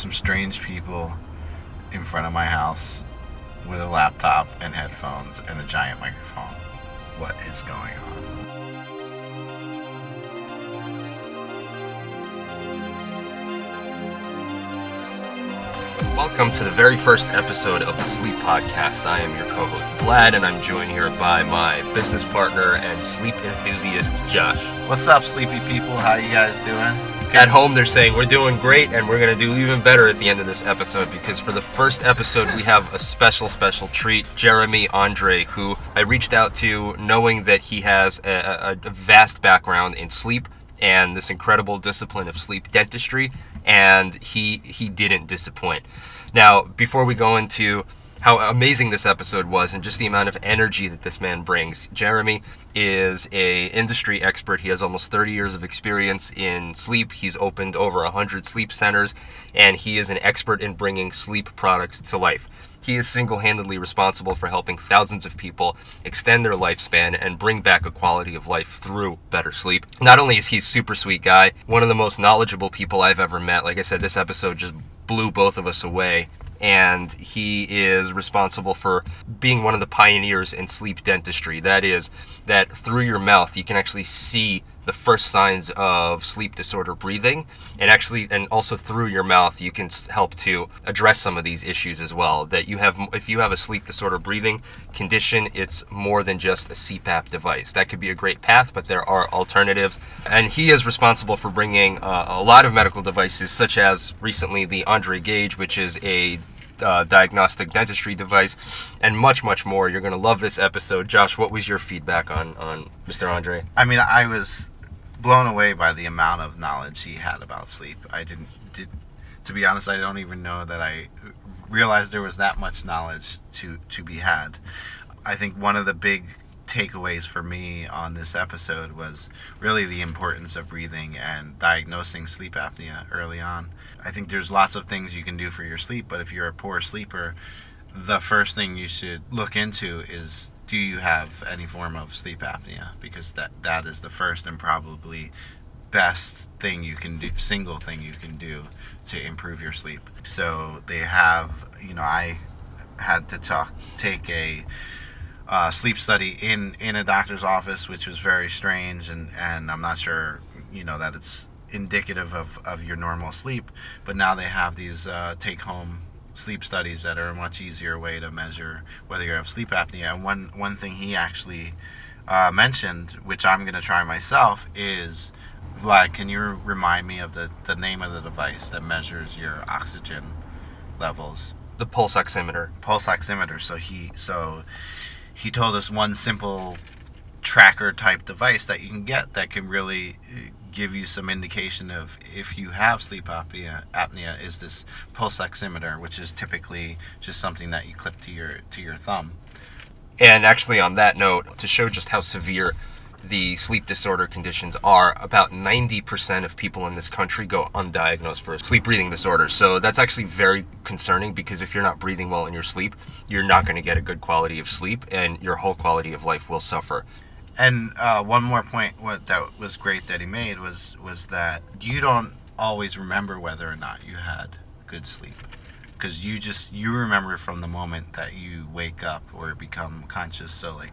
some strange people in front of my house with a laptop and headphones and a giant microphone. What is going on? Welcome to the very first episode of the Sleep Podcast. I am your co host, Vlad, and I'm joined here by my business partner and sleep enthusiast, Josh. What's up, sleepy people? How you guys doing? At home, they're saying we're doing great and we're going to do even better at the end of this episode because for the first episode, we have a special, special treat. Jeremy Andra, who I reached out to knowing that he has a, a, vast background in sleep and this incredible discipline of sleep dentistry, and he he didn't disappoint. Now, before we go into how amazing this episode was and just the amount of energy that this man brings. Jeremy is a industry expert. He has almost 30 years of experience in sleep. He's opened over 100 sleep centers and he is an expert in bringing sleep products to life. He is single-handedly responsible for helping thousands of people extend their lifespan and bring back a quality of life through better sleep. Not only is he a super sweet guy, one of the most knowledgeable people I've ever met. Like I said, this episode just blew both of us away and he is responsible for being one of the pioneers in sleep dentistry. That is, that through your mouth you can actually see the first signs of sleep disorder breathing, and actually, and also through your mouth you can help to address some of these issues as well. That you have, if you have a sleep disorder breathing condition, it's more than just a CPAP device. That could be a great path, but there are alternatives. And he is responsible for bringing uh, a lot of medical devices, such as recently the Andra Gauge, which is a uh, diagnostic dentistry device, and much, much more. You're going to love this episode. Josh, what was your feedback on, on Mr. Andra? I mean, I was blown away by the amount of knowledge he had about sleep. I didn't, did, to be honest, I don't even know that I realized there was that much knowledge to, to be had. I think one of the big takeaways for me on this episode was really the importance of breathing and diagnosing sleep apnea early on. I think there's lots of things you can do for your sleep, but if you're a poor sleeper, the first thing you should look into is do you have any form of sleep apnea? Because that that is the first and probably best thing you can do single thing you can do to improve your sleep. So they have you know i had to talk take a uh, sleep study in in a doctor's office which was very strange and and i'm not sure you know that it's indicative of of your normal sleep but now they have these uh, take home sleep studies that are a much easier way to measure whether you have sleep apnea. And one one thing he actually uh, mentioned, which I'm going to try myself, is Vlad. Can you remind me of the the name of the device that measures your oxygen levels? The pulse oximeter. Pulse oximeter. So he so he told us one simple tracker type device that you can get that can really give you some indication of if you have sleep apnea apnea is this pulse oximeter which is typically just something that you clip to your to your thumb. And actually on that note to show just how severe the sleep disorder conditions are about 90% of people in this country go undiagnosed for sleep breathing disorder. So that's actually very concerning because if you're not breathing well in your sleep you're not going to get a good quality of sleep and your whole quality of life will suffer and uh, one more point what that was great that he made was was that you don't always remember whether or not you had good sleep. Because you just you remember from the moment that you wake up or become conscious. So like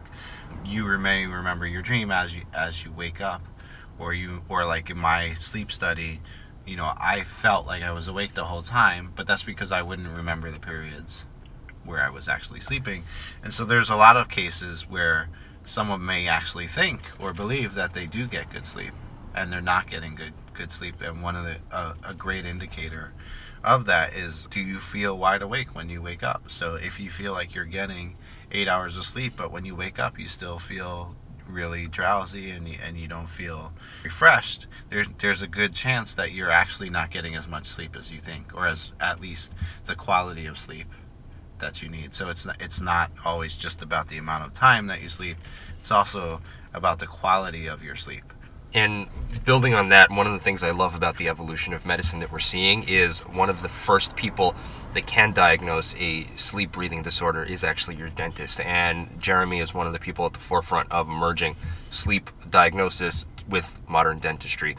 you may remember your dream as you as you wake up. Or you or like in my sleep study you know i felt like i was awake the whole time but that's because i wouldn't remember the periods where i was actually sleeping. And so there's a lot of cases where someone may actually think or believe that they do get good sleep and they're not getting good good sleep. And one of the uh, a great indicator of that is do you feel wide awake when you wake up? So if you feel like you're getting eight hours of sleep but when you wake up you still feel really drowsy and you, and you don't feel refreshed there's there's a good chance that you're actually not getting as much sleep as you think or as at least the quality of sleep that you need. So it's not, it's not always just about the amount of time that you sleep. It's also about the quality of your sleep. And building on that, one of the things I love about the evolution of medicine that we're seeing is one of the first people that can diagnose a sleep breathing disorder is actually your dentist. And Jeremy is one of the people at the forefront of merging sleep diagnosis with modern dentistry.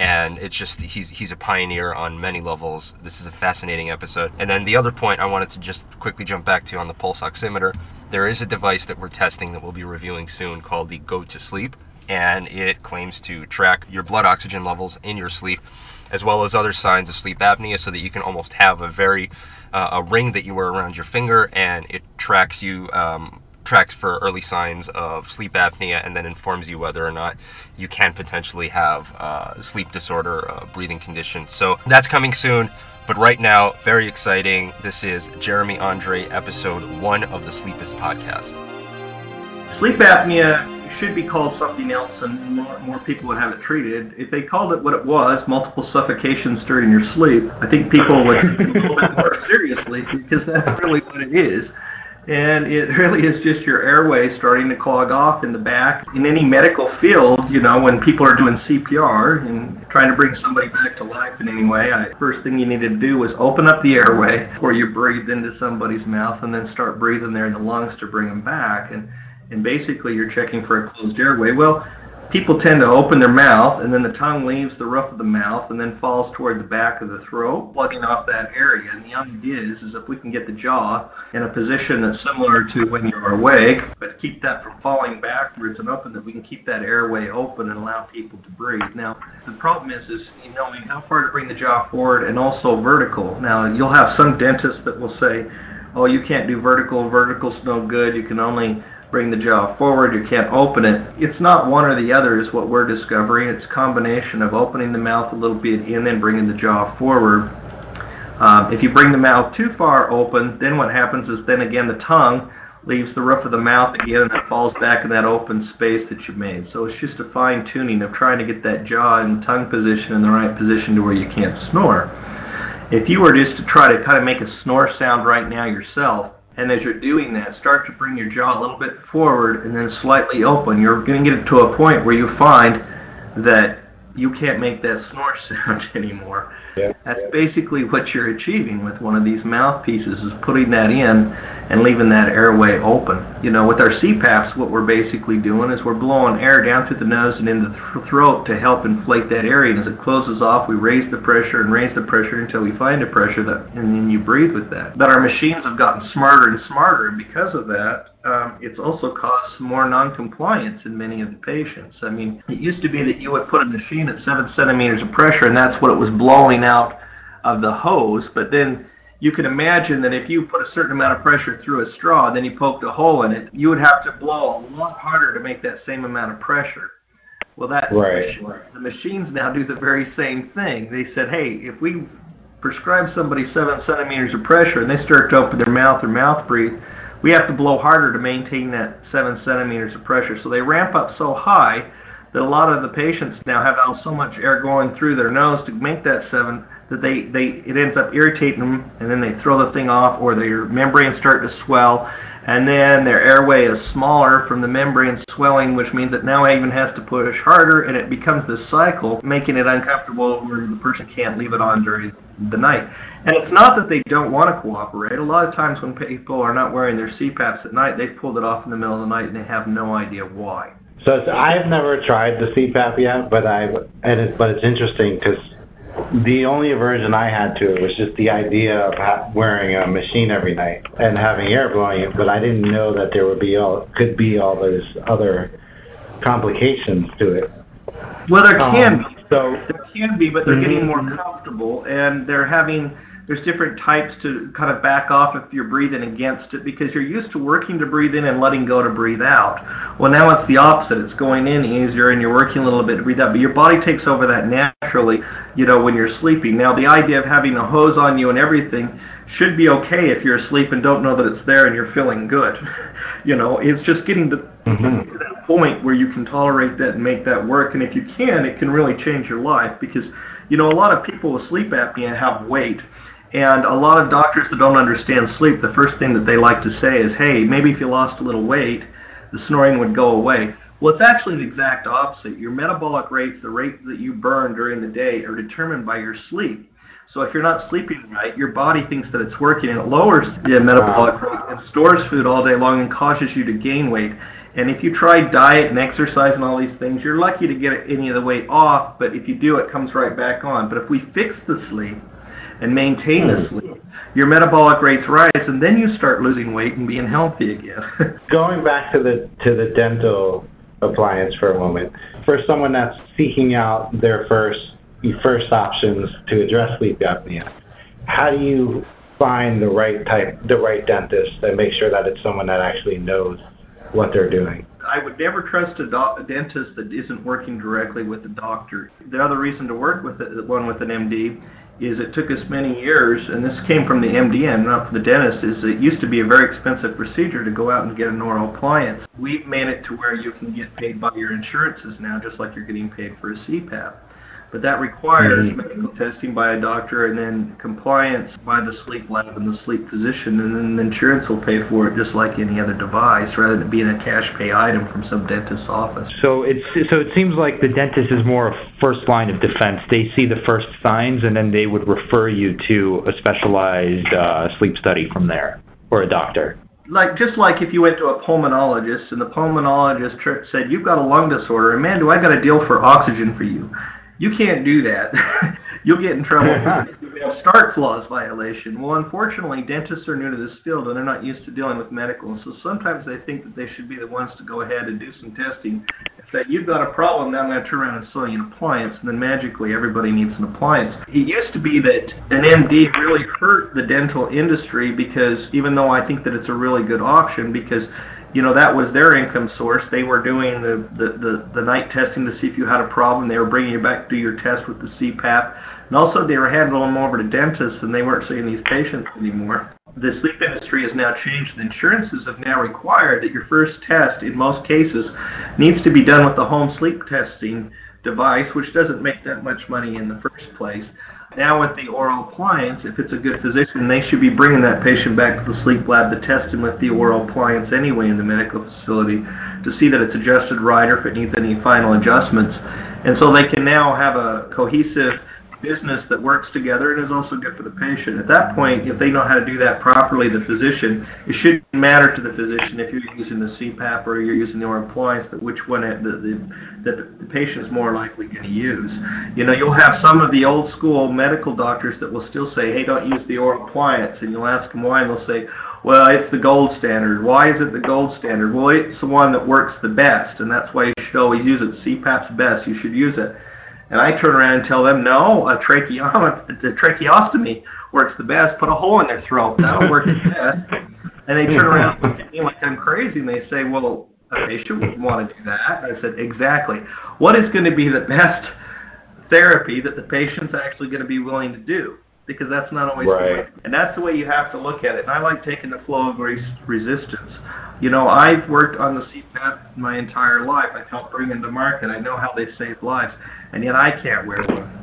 And it's just he's he's a pioneer on many levels. This is a fascinating episode. And then the other point I wanted to just quickly jump back to on the pulse oximeter, there is a device that we're testing that we'll be reviewing soon called the Go2Sleep, and it claims to track your blood oxygen levels in your sleep, as well as other signs of sleep apnea, so that you can almost have a very uh, a ring that you wear around your finger, and it tracks you. Um, tracks for early signs of sleep apnea and then informs you whether or not you can potentially have uh, sleep disorder, uh, breathing condition. So that's coming soon. But right now, very exciting. This is Jeremy Andra, episode one of the Sleepist podcast. Sleep apnea should be called something else, and more, more people would have it treated. If they called it what it was, multiple suffocations during your sleep, I think people would take it a little bit more seriously because that's really what it is and it really is just your airway starting to clog off in the back. In any medical field, you know, when people are doing CPR and trying to bring somebody back to life in any way, I, first thing you need to do is open up the airway where you breathe into somebody's mouth and then start breathing there in the lungs to bring them back. And and basically you're checking for a closed airway. Well, people tend to open their mouth and then the tongue leaves the roof of the mouth and then falls toward the back of the throat, plugging off that area. And the idea is, is if we can get the jaw in a position that's similar to when you're awake, but keep that from falling backwards and open, that we can keep that airway open and allow people to breathe. Now, the problem is, is you knowing how far to bring the jaw forward and also vertical. Now, you'll have some dentists that will say, oh, you can't do vertical, vertical's no good, you can only bring the jaw forward, you can't open it. It's not one or the other is what we're discovering. It's a combination of opening the mouth a little bit and then bringing the jaw forward. Um, if you bring the mouth too far open, then what happens is then again the tongue leaves the roof of the mouth again and it falls back in that open space that you made. So it's just a fine tuning of trying to get that jaw and tongue position in the right position to where you can't snore. If you were just to try to kind of make a snore sound right now yourself, and as you're doing that, start to bring your jaw a little bit forward and then slightly open. You're going to get to a point where you find that you can't make that snore sound anymore. Yeah, That's yeah. basically what you're achieving with one of these mouthpieces is putting that in and leaving that airway open. You know, with our CPAPs, what we're basically doing is we're blowing air down through the nose and into the throat to help inflate that area. And as it closes off, we raise the pressure and raise the pressure until we find a pressure that, and then you breathe with that. But our machines have gotten smarter and smarter, and because of that, um, it's also caused more non-compliance in many of the patients. I mean, it used to be that you would put a machine at seven centimeters of pressure, and that's what it was blowing out of the hose. But then you can imagine that if you put a certain amount of pressure through a straw, and then you poked a hole in it, you would have to blow a lot harder to make that same amount of pressure. Well, that right. the machines now do the very same thing. They said, hey, if we prescribe somebody seven centimeters of pressure and they start to open their mouth or mouth breathe, we have to blow harder to maintain that seven centimeters of pressure. So they ramp up so high that a lot of the patients now have so much air going through their nose to make that seven that they, they it ends up irritating them and then they throw the thing off or their membranes start to swell and then their airway is smaller from the membrane swelling which means that now it even has to push harder and it becomes this cycle making it uncomfortable where the person can't leave it on during the night and it's not that they don't want to cooperate. A lot of times when people are not wearing their CPAPs at night, they've pulled it off in the middle of the night and they have no idea why. So I've never tried the CPAP yet, but I and it, but it's interesting because the only aversion I had to it was just the idea of ha- wearing a machine every night and having air blowing it, but I didn't know that there would be all could be all those other complications to it. Well, there can um, be. So there can be, but they're mm-hmm. getting more comfortable and they're having there's different types to kind of back off if you're breathing against it because you're used to working to breathe in and letting go to breathe out. Well, now it's the opposite. It's going in easier and you're working a little bit to breathe out. But your body takes over that naturally, you know, when you're sleeping. Now, the idea of having a hose on you and everything should be okay if you're asleep and don't know that it's there and you're feeling good. you know, it's just getting to, mm-hmm. Point where you can tolerate that and make that work. And if you can, it can really change your life because, you know, a lot of people with sleep apnea have weight and a lot of doctors that don't understand sleep, the first thing that they like to say is, hey, maybe if you lost a little weight, the snoring would go away. Well, it's actually the exact opposite. Your metabolic rates, the rate that you burn during the day, are determined by your sleep. So if you're not sleeping right, your body thinks that it's working and it lowers the metabolic rate and stores food all day long and causes you to gain weight. And if you try diet and exercise and all these things, you're lucky to get any of the weight off, but if you do, it comes right back on. But if we fix the sleep and maintain the Hmm. sleep, your metabolic rates rise, and then you start losing weight and being healthy again. Going back to the to the dental appliance for a moment, for someone that's seeking out their first first options to address sleep apnea, how do you find the right type, the right dentist, and make sure that it's someone that actually knows what they're doing? I would never trust a, doc- a dentist that isn't working directly with the doctor. The other reason to work with it, one with an MD is it took us many years, and this came from the MDN, not from the dentist, is it used to be a very expensive procedure to go out and get an oral appliance. We've made it to where you can get paid by your insurances now, just like you're getting paid for a CPAP. But that requires Mhm. medical testing by a doctor and then compliance by the sleep lab and the sleep physician, and then the insurance will pay for it just like any other device, rather than being a cash pay item from some dentist's office. So it's so it seems like the dentist is more a first line of defense. They see the first signs and then they would refer you to a specialized uh, sleep study from there or a doctor. Like just like if you went to a pulmonologist and the pulmonologist said you've got a lung disorder, and man, do I got a deal for oxygen for you. You can't do that. You'll get in trouble for a start clause violation. Well, unfortunately, dentists are new to this field and they're not used to dealing with medical. and So sometimes they think that they should be the ones to go ahead and do some testing. Say you've got a problem, now I'm going to turn around and sell you an appliance, and then magically everybody needs an appliance. It used to be that an MD really hurt the dental industry because even though I think that it's a really good option because you know that was their income source. They were doing the, the, the, the night testing to see if you had a problem. They were bringing you back to do your test with the CPAP. And also they were handling them over to dentists and they weren't seeing these patients anymore. The sleep industry has now changed. The insurances have now required that your first test, in most cases, needs to be done with the home sleep testing device, which doesn't make that much money in the first place. Now with the oral appliance, if it's a good physician, they should be bringing that patient back to the sleep lab to test him with the oral appliance anyway in the medical facility to see that it's adjusted right or if it needs any final adjustments. And so they can now have a cohesive business that works together and is also good for the patient. At that point, if they know how to do that properly, the physician, it shouldn't matter to the physician if you're using the CPAP or you're using the oral appliance, that which one the, the, that the patient is more likely going to use. You know, you'll have some of the old school medical doctors that will still say, hey, don't use the oral appliance, and you'll ask them why, and they'll say, well, it's the gold standard. Why is it the gold standard? Well, it's the one that works the best, and that's why you should always use it. CPAP's best. You should use it. And I turn around and tell them, no, a tracheotomy, the tracheostomy works the best. Put a hole in their throat. That'll work the best. And they turn around and look at me like I'm crazy, and they say, well, a patient wouldn't want to do that. I said, exactly. What is going to be the best therapy that the patient's actually going to be willing to do? Because that's not always. Right. And that's the way you have to look at it. And I like taking the flow of res- resistance. You know, I've worked on the CPAP my entire life. I've helped bring them to market. I know how they save lives. And yet I can't wear one.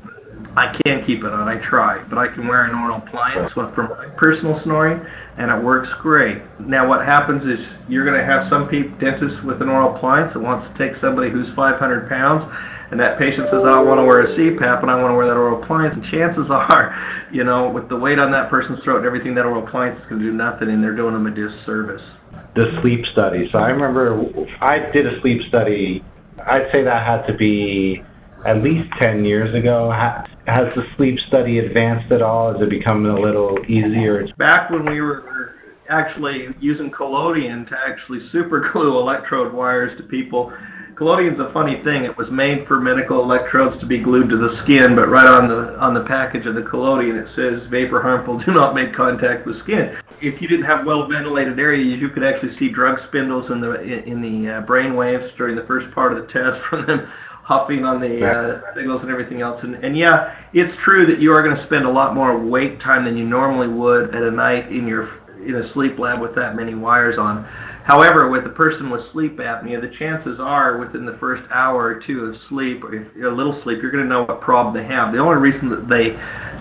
I can't keep it on. I try. But I can wear an oral appliance for for my personal snoring, and it works great. Now what happens is you're going to have some people, dentists with an oral appliance that wants to take somebody who's 500 pounds, and that patient says, I want to wear a CPAP and I want to wear that oral appliance. And chances are, you know, with the weight on that person's throat and everything, that oral appliance is going to do nothing, and they're doing them a disservice. the sleep study. So I remember I did a sleep study. I'd say that had to be at least 10 years ago. Has the sleep study advanced at all? Has it become a little easier? back when we were actually using collodion to actually super glue electrode wires to people. Collodion's a funny thing. It was made for medical electrodes to be glued to the skin, but right on the on the package of the collodion it says vapor harmful, do not make contact with skin. If you didn't have well ventilated areas, you could actually see drug spindles in the in the uh, brain waves during the first part of the test from them huffing on the uh, signals and everything else. And, and yeah, it's true that you are going to spend a lot more wake time than you normally would at a night in your in a sleep lab with that many wires on. However, with a person with sleep apnea, the chances are within the first hour or two of sleep, or if you're a little sleep, you're going to know what problem they have. The only reason that they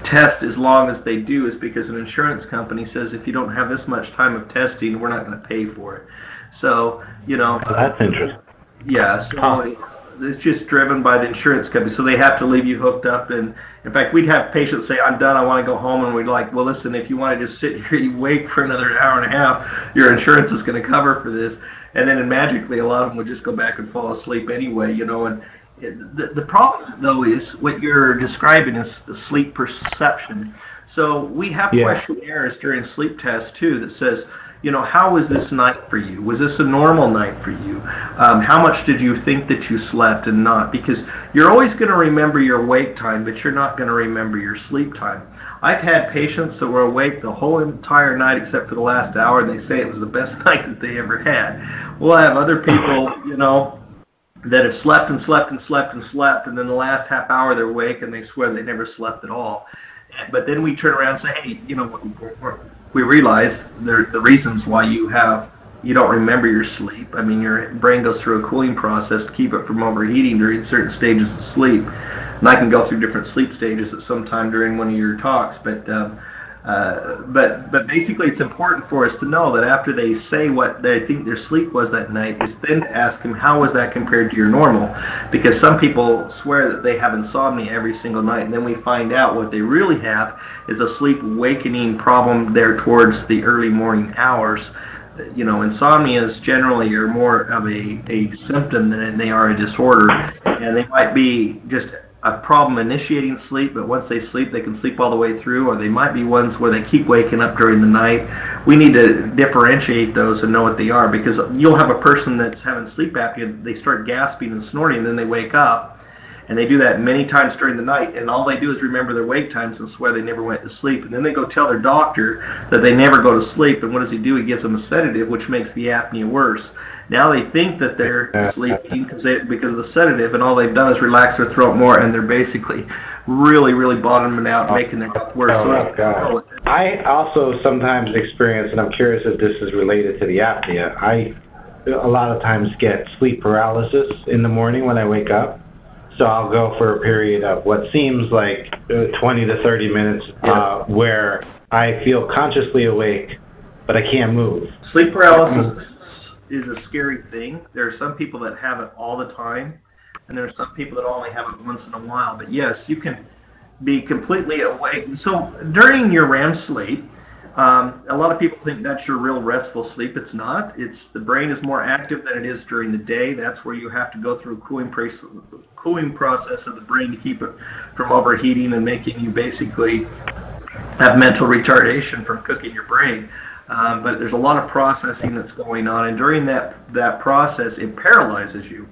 test as long as they do is because an insurance company says if you don't have this much time of testing, we're not going to pay for it. So, you know, That's interesting. yeah, so it's just driven by the insurance company. So they have to leave you hooked up. And in fact, we'd have patients say, "I'm done. I want to go home." And we'd like, "Well, listen, if you want to just sit here, you wait for another hour and a half. Your insurance is going to cover for this." And then, and magically, a lot of them would just go back and fall asleep anyway. You know, and the the problem though is what you're describing is the sleep perception. So we have Yeah. questionnaires during sleep tests too that says you know, how was this night for you? Was this a normal night for you? Um, how much did you think that you slept and not? Because you're always going to remember your wake time, but you're not going to remember your sleep time. I've had patients that were awake the whole entire night except for the last hour, and they say it was the best night that they ever had. Well, I have other people, you know, that have slept and slept and slept and slept, and then the last half hour they're awake and they swear they never slept at all. But then we turn around and say, hey, you know, we're, we realize there the reasons why you have you don't remember your sleep. I mean, your brain goes through a cooling process to keep it from overheating during certain stages of sleep. And I can go through different sleep stages at some time during one of your talks, but um, uh, but but basically, it's important for us to know that after they say what they think their sleep was that night, is then to ask them how was that compared to your normal, because some people swear that they have insomnia every single night, and then we find out what they really have is a sleep awakening problem there towards the early morning hours. You know, insomnias generally are more of a, a symptom than they are a disorder, and they might be just a problem initiating sleep, but once they sleep, they can sleep all the way through, or they might be ones where they keep waking up during the night. We need to differentiate those and know what they are because you'll have a person that's having sleep apnea, they start gasping and snorting, and then they wake up. And they do that many times during the night, and all they do is remember their wake times and swear they never went to sleep. And then they go tell their doctor that they never go to sleep, and what does he do? He gives them a sedative, which makes the apnea worse. Now they think that they're sleeping because they, because of the sedative, and all they've done is relax their throat more, and they're basically really, really bottoming out, making their health worse. Oh, So my God. I also sometimes experience, and I'm curious if this is related to the apnea. I a lot of times get sleep paralysis in the morning when I wake up. So I'll go for a period of what seems like uh, 20 to 30 minutes uh, where I feel consciously awake, but I can't move. Sleep paralysis is a scary thing. There are some people that have it all the time, and there are some people that only have it once in a while. But yes, you can be completely awake. So during your REM sleep, um, a lot of people think that's your real restful sleep. It's not. It's the brain is more active than it is during the day. That's where you have to go through cooling, pre- cooling process of the brain to keep it from overheating and making you basically have mental retardation from cooking your brain. Um, but there's a lot of processing that's going on, and during that that process, it paralyzes you.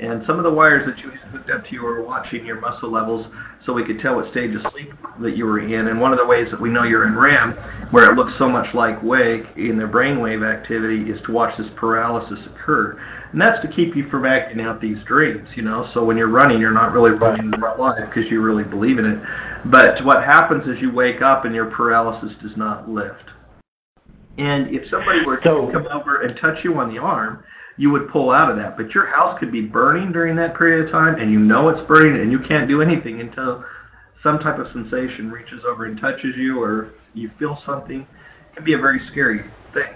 And some of the wires that you hooked up to you are watching your muscle levels, so we could tell what stage of sleep that you were in. And one of the ways that we know you're in REM, where it looks so much like wake in the brainwave activity, is to watch this paralysis occur. And that's to keep you from acting out these dreams, you know. So when you're running, you're not really running life because you really believe in it. But what happens is you wake up and your paralysis does not lift. And if somebody were So- to come over and touch you on the arm, you would pull out of that. But your house could be burning during that period of time, and you know it's burning, and you can't do anything until some type of sensation reaches over and touches you, or you feel something. It can be a very scary thing,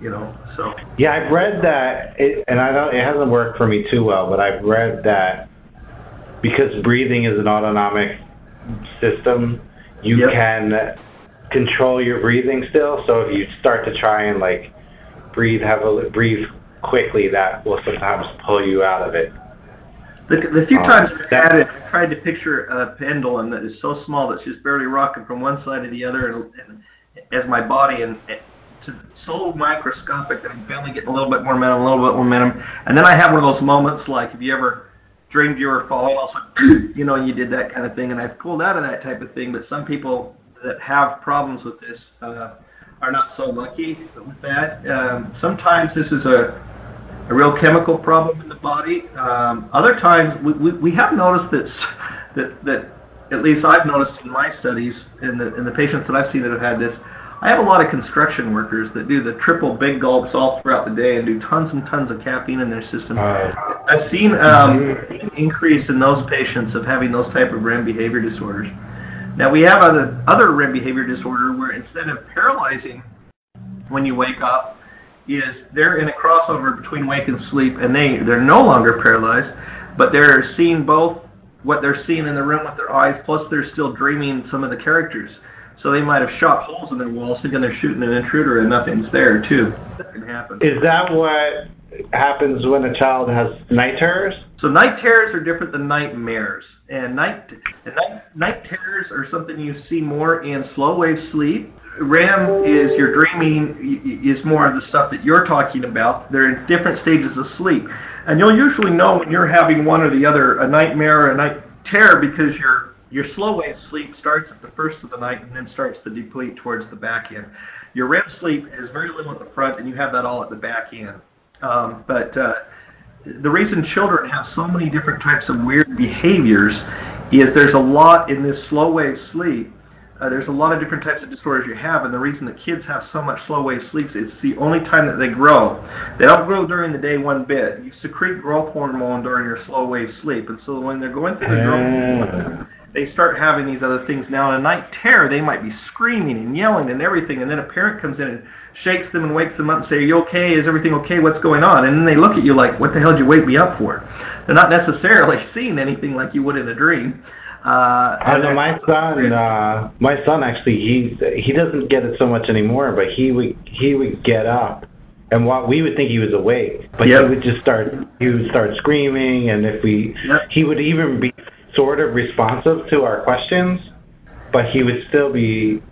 you know. So Yeah, I've read that, it, and I don't. It hasn't worked for me too well, but I've read that because breathing is an autonomic system, you Yep. can control your breathing still. So if you start to try and like breathe heavily, breathe quickly, that will sometimes pull you out of it. The, the few Uh, times I've had it, I tried to picture a pendulum that is so small that it's just barely rocking from one side to the other, and, and as my body, and, and to, so microscopic that I'm barely getting a little bit more momentum, a little bit more momentum, and then I have one of those moments like if you ever dreamed you were falling, also, you know, you did that kind of thing, and I've pulled out of that type of thing. But some people that have problems with this uh, are not so lucky with that. Um, sometimes this is a a real chemical problem in the body. Um, other times, we, we, we have noticed that, that that at least I've noticed in my studies in the in the patients that I've seen that have had this. I have a lot of construction workers that do the triple big gulps all throughout the day and do tons and tons of caffeine in their system. Uh, I've seen um, an increase in those patients of having those type of REM behavior disorders. Now we have other other REM behavior disorder where instead of paralyzing when you wake up, is they're in a crossover between wake and sleep, and they they're no longer paralyzed. but they're seeing both what they're seeing in the room with their eyes, plus they're still dreaming some of the characters. So they might have shot holes in their walls thinking they're shooting an intruder and nothing's there too. That can happen. Is that what happens when a child has night terrors? So night terrors are different than nightmares. And night, and night, night terrors are something you see more in slow wave sleep. REM is your dreaming is more of the stuff that you're talking about. They're in different stages of sleep. And you'll usually know when you're having one or the other, a nightmare or a night terror, because your your slow wave sleep starts at the first of the night and then starts to deplete towards the back end. Your REM sleep is very little at the front, and you have that all at the back end. Um, but uh, the reason children have so many different types of weird behaviors is there's a lot in this slow wave sleep. Uh, there's a lot of different types of disorders you have, and the reason that kids have so much slow wave sleep is it's the only time that they grow. They don't grow during the day one bit. You secrete growth hormone during your slow wave sleep, and so when they're going through the growth they start having these other things. Now, in a night terror, they might be screaming and yelling and everything, and then a parent comes in and shakes them and wakes them up and say, Are you okay? Is everything okay? What's going on? And then they look at you like, What the hell did you wake me up for? They're not necessarily seeing anything like you would in a dream. Uh, I know my son. Uh, my son actually, he's he doesn't get it so much anymore, but he would he would get up, and what we would think he was awake, but Yep. he would just start he would start screaming, and if we Yep. he would even be sort of responsive to our questions, but he would still be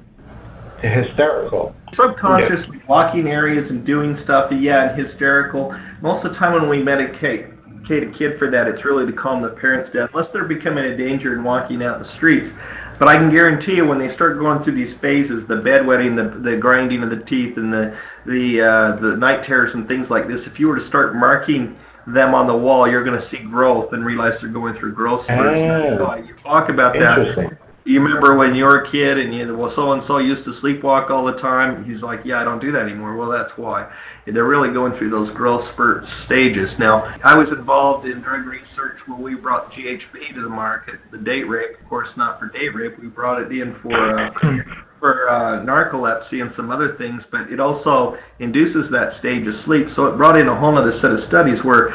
hysterical. Subconsciously walking areas and doing stuff, yeah, and hysterical. Most of the time when we medicate a kid for that, it's really to calm the parents down, unless they're becoming a danger and walking out in the streets. But I can guarantee you, when they start going through these phases, the bedwetting, the the grinding of the teeth, and the the uh, the night terrors and things like this, if you were to start marking them on the wall, you're going to see growth and realize they're going through growth spurts. Oh. You talk about that Interesting. You remember when you were a kid and you well so and so used to sleepwalk all the time? He's like yeah i don't do that anymore. Well that's why. And they're really going through those growth spurt stages. Now i was involved in drug research when we brought ghb to the market the date rape. Of course not for date rape. We brought it in for uh, for uh, narcolepsy and some other things but it also induces that stage of sleep. So it brought in a whole other set of studies where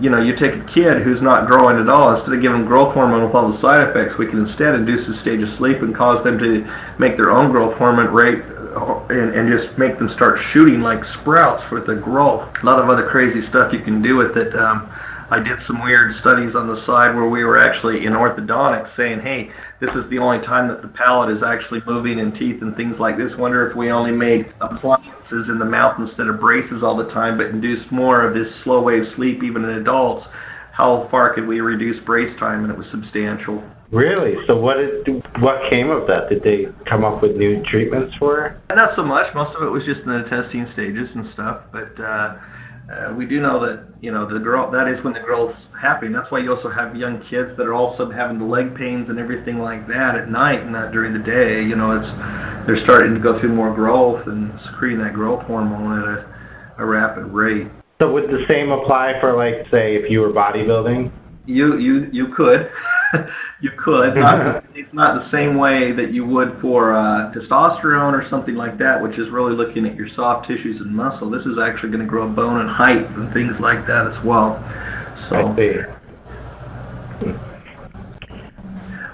you know, you take a kid who's not growing at all, instead of giving them growth hormone with all the side effects, we can instead induce a stage of sleep and cause them to make their own growth hormone rate and, and just make them start shooting like sprouts with the growth. A lot of other crazy stuff you can do with it. Um, I did some weird studies on the side where we were actually in orthodontics saying, hey, this is the only time that the palate is actually moving in teeth and things like this. Wonder if we only made appliances in the mouth instead of braces all the time, but induced more of this slow wave sleep even in adults. How far could we reduce brace time? And it was substantial. Really? So what is what came of that? Did they come up with new treatments for? Not so much. Most of it was just in the testing stages and stuff. But uh, uh, we do know that you know the girl That is when the growth's happening. That's why you also have young kids that are also having the leg pains and everything like that at night, and not during the day. You know, it's they're starting to go through more growth and secreting that growth hormone at a, a rapid rate. So would the same apply for like say if you were bodybuilding? You you you could. you could. Not, it's not the same way that you would for uh, testosterone or something like that, which is really looking at your soft tissues and muscle. This is actually going to grow bone and height and things like that as well. So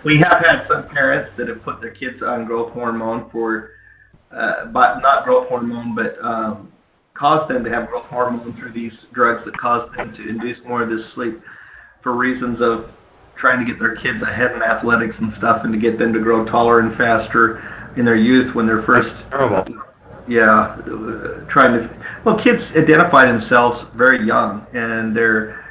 we have had some parents that have put their kids on growth hormone for, uh, but not growth hormone, but um, caused them to have growth hormone through these drugs that cause them to induce more of this sleep for reasons of trying to get their kids ahead in athletics and stuff and to get them to grow taller and faster in their youth when they're first Terrible. yeah uh, trying to well kids identify themselves very young and their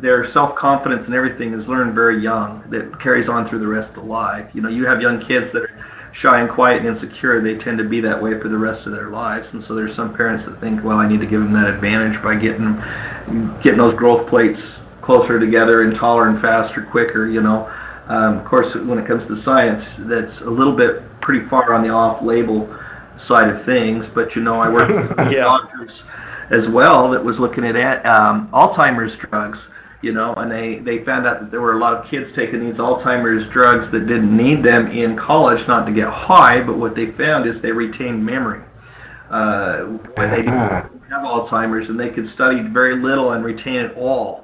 their self-confidence and everything is learned very young. That carries on through the rest of the life. You know you have young kids that are shy and quiet and insecure. They tend to be that way for the rest of their lives. And so there's some parents that think well i need to give them that advantage by getting getting those growth plates closer together and taller and faster, quicker, you know. Um, of course, when it comes to science, that's a little bit pretty far on the off-label side of things. But you know, I work with Yeah. doctors as well that was looking at um, Alzheimer's drugs. You know, and they they found out that there were a lot of kids taking these Alzheimer's drugs that didn't need them in college, not to get high, but what they found is they retained memory. Uh, when they didn't have Alzheimer's, and they could study very little and retain it all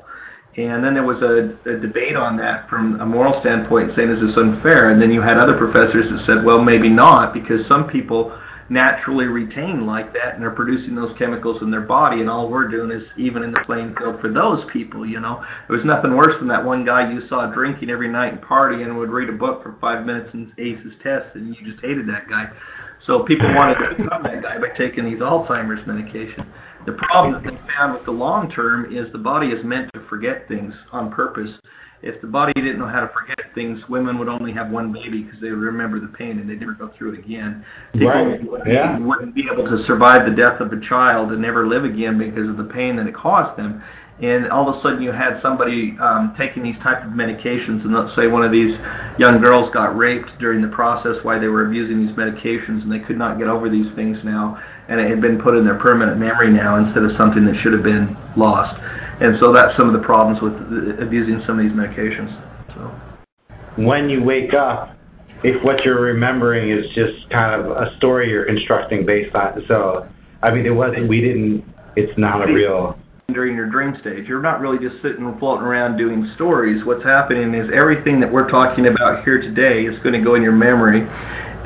And then there was a, a debate on that from a moral standpoint, saying, is this unfair? And then you had other professors that said, well, maybe not, because some people naturally retain like that and are producing those chemicals in their body. And all we're doing is even in the playing field for those people you know. There was nothing worse than that one guy you saw drinking every night and partying and would read a book for five minutes and ace his test and you just hated that guy. So people wanted to become that guy by taking these alzheimer's medication the problem that they found with the long term is the body is meant to forget things on purpose if the body didn't know how to forget things, women would only have one baby because they would remember the pain and they'd never go through it again. People right. yeah. wouldn't be able to survive the death of a child and never live again because of the pain that it caused them. And all of a sudden, you had somebody um, taking these type of medications, and let's say one of these young girls got raped during the process while they were abusing these medications, and they could not get over these things now, and it had been put in their permanent memory now instead of something that should have been lost and so that's some of the problems with abusing some of these medications. So when you wake up, if what you're remembering is just kind of a story you're constructing based on, so I mean, it wasn't. We didn't. It's not a real. During your dream stage, you're not really just sitting and floating around doing stories. What's happening is everything that we're talking about here today is going to go in your memory.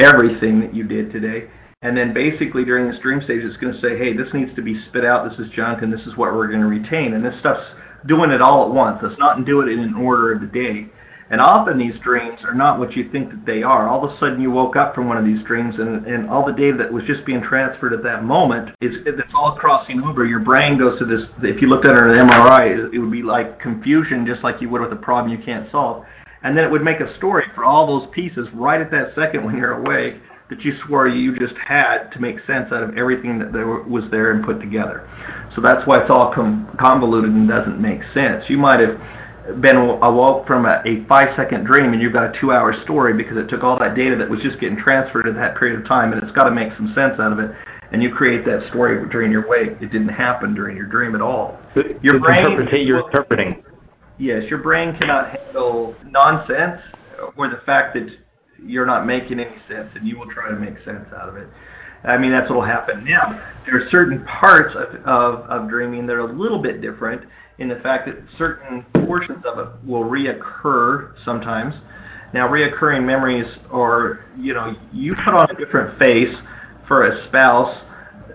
Everything that you did today and then basically during this dream stage, it's going to say, hey, this needs to be spit out. This is junk, and this is what we're going to retain. And this stuff's doing it all at once. It's not doing it in an order of the day. And often these dreams are not what you think that they are. All of a sudden you woke up from one of these dreams and, and all the data that was just being transferred at that moment, is it's all crossing over. Your brain goes to this, if you looked at it an MRI, it would be like confusion just like you would with a problem you can't solve. And then it would make a story for all those pieces right at that second when you're awake that you swore you just had to make sense out of everything that there was there and put together. So that's why it's all com- convoluted and doesn't make sense. You might have been awoke from a, a five second dream and you've got a two hour story because it took all that data that was just getting transferred in that period of time and it's got to make some sense out of it and you create that story during your wake. It didn't happen during your dream at all. Your brain, you're interpreting. Yes, your brain cannot handle nonsense or the fact that you're not making any sense, and you will try to make sense out of it. I mean, that's what will happen. Now, there are certain parts of, of, of dreaming that are a little bit different in the fact that certain portions of it will reoccur sometimes. Now, reoccurring memories are, you know, you put on a different face for a spouse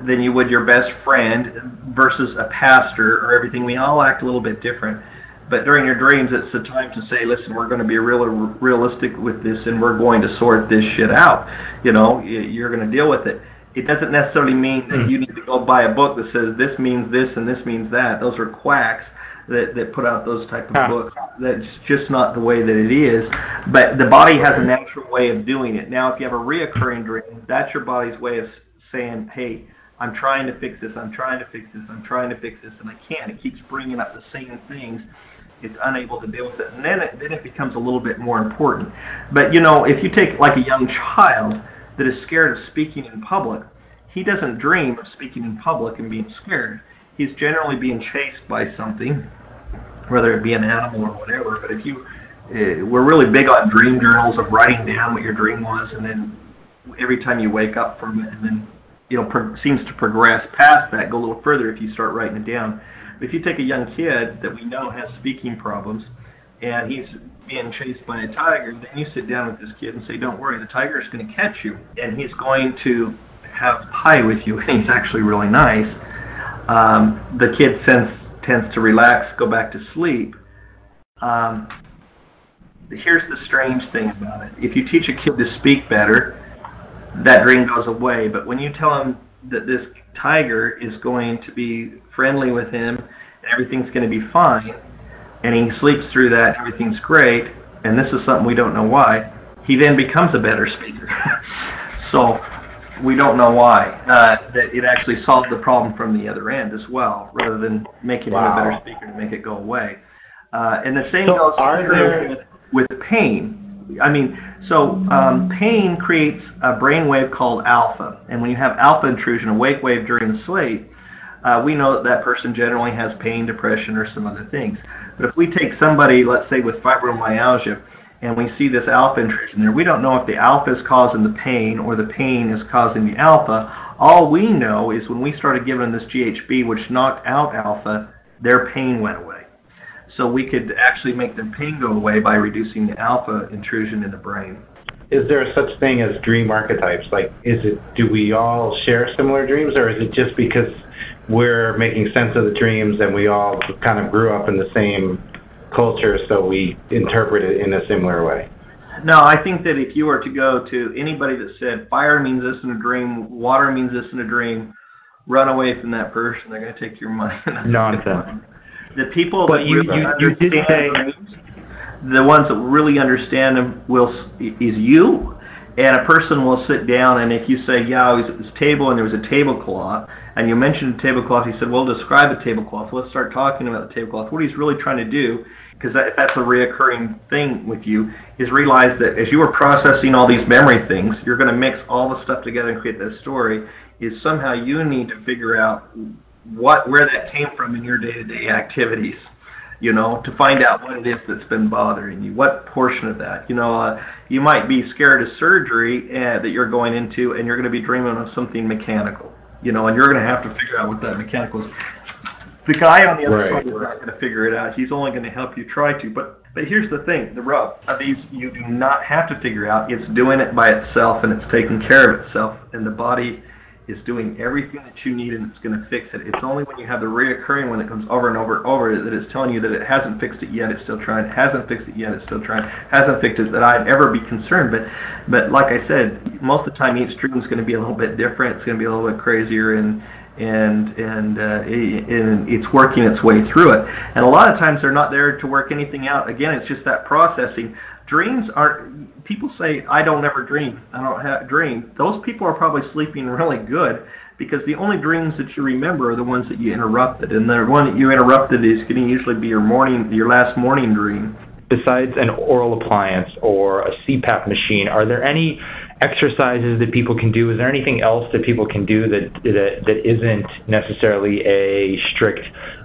than you would your best friend versus a pastor or everything. We all act a little bit different. But during your dreams, it's the time to say, listen, we're going to be real realistic with this, and we're going to sort this shit out. You know, you're going to deal with it. It doesn't necessarily mean that hmm. you need to go buy a book that says this means this and this means that. Those are quacks that, that put out those type of books. That's just not the way that it is. But the body has a natural way of doing it. Now, if you have a reoccurring dream, that's your body's way of saying, hey, I'm trying to fix this, I'm trying to fix this, I'm trying to fix this, and I can't. It keeps bringing up the same things it's unable to deal with it, and then it, then it becomes a little bit more important. But you know, if you take like a young child that is scared of speaking in public, he doesn't dream of speaking in public and being scared. He's generally being chased by something, whether it be an animal or whatever. But if you, uh, we're really big on dream journals of writing down what your dream was, and then every time you wake up from it, and then you know pro- seems to progress past that, go a little further if you start writing it down But if you take a young kid that we know has speaking problems, and he's being chased by a tiger, then you sit down with this kid and say, "Don't worry, the tiger is going to catch you, and he's going to have pie with you, and he's actually really nice." Um, the kid tends tends to relax, go back to sleep. Um, here's the strange thing about it: if you teach a kid to speak better, that dream goes away. But when you tell him that this tiger is going to be friendly with him and everything's going to be fine, and he sleeps through that, everything's great, and this is something we don't know why, he then becomes a better speaker. so we don't know why. Uh, that it actually solved the problem from the other end as well, rather than making wow. him a better speaker to make it go away. Uh, and the same so goes there... with, with pain. I mean, so um, pain creates a brain wave called alpha, and when you have alpha intrusion, a wake wave during sleep, uh, we know that that person generally has pain, depression, or some other things. But if we take somebody, let's say with fibromyalgia, and we see this alpha intrusion there, we don't know if the alpha is causing the pain or the pain is causing the alpha. All we know is when we started giving this GHB, which knocked out alpha, their pain went away. so we could actually make their pain go away by reducing the alpha intrusion in the brain. Is there such thing as dream archetypes? Like, is it do we all share similar dreams, or is it just because we're making sense of the dreams and we all kind of grew up in the same culture, so we interpret it in a similar way? No, I think that if you were to go to anybody that said fire means this in a dream, water means this in a dream, run away from that person. They're going to take your money. Nonsense. The people But that you- really you- you did understand say- dreams, the ones that really understand them will is you. And a person will sit down, and if you say, "Yeah, I was at this table, and there was a tablecloth," and you mentioned a tablecloth, he said, "Well, describe the tablecloth. Let's start talking about the tablecloth." What he's really trying to do, because that, that's a reoccurring thing with you, is realize that as you are processing all these memory things, you're going to mix all the stuff together and create that story. Is somehow you need to figure out what where that came from in your day-to-day activities you know, to find out what it is that's been bothering you, what portion of that. You know, uh, you might be scared of surgery uh, that you're going into, and you're going to be dreaming of something mechanical. You know, and you're going to have to figure out what that mechanical is. The guy on the other Right. side is not going to figure it out. He's only going to help you try to. But but here's the thing: the rub of these you do not have to figure out. It's doing it by itself, and it's taking care of itself, and the body is doing everything that you need and it's going to fix it. It's only when you have the reoccurring one that comes over and over and over that it's telling you that it hasn't fixed it yet, it's still trying, hasn't fixed it yet, it's still trying, hasn't fixed it that I'd ever be concerned. But but like I said, most of the time each dream is going to be a little bit different. It's going to be a little bit crazier and and and uh, it, and it's working its way through it. And a lot of times they're not there to work anything out. Again, it's just that processing. Dreams are. People say I don't ever dream. I don't have dream. Those people are probably sleeping really good because the only dreams that you remember are the ones that you interrupted, and the one that you interrupted is going to usually be your morning, your last morning dream. Besides an oral appliance or a CPAP machine, are there any exercises that people can do? Is there anything else that people can do that that, that isn't necessarily a strict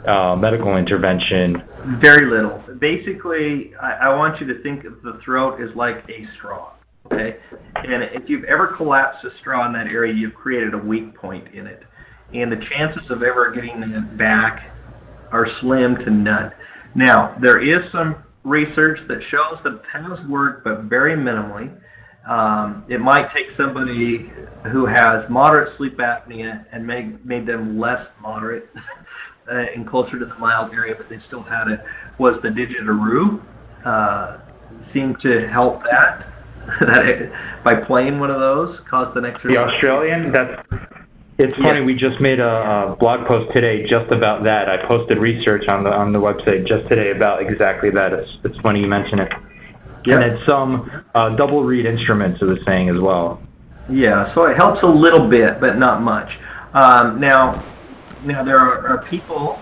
uh, medical intervention? Very little. Basically, I, I want you to think of the throat as like a straw. Okay, and if you've ever collapsed a straw in that area, you've created a weak point in it, and the chances of ever getting it back are slim to none. Now, there is some research that shows that it has worked, but very minimally. Um, it might take somebody who has moderate sleep apnea and made made them less moderate uh, and closer to the mild area, but they still had it. Was the didgeridoo uh, seemed to help that? that by playing one of those caused an extra. The Australian, that's it's funny. Yeah. We just made a, a blog post today just about that. I posted research on the on the website just today about exactly that. It's it's funny you mention it. Yep. And it's some uh, double reed instruments, it was saying as well. Yeah, so it helps a little bit, but not much. Um, now, now there are, are people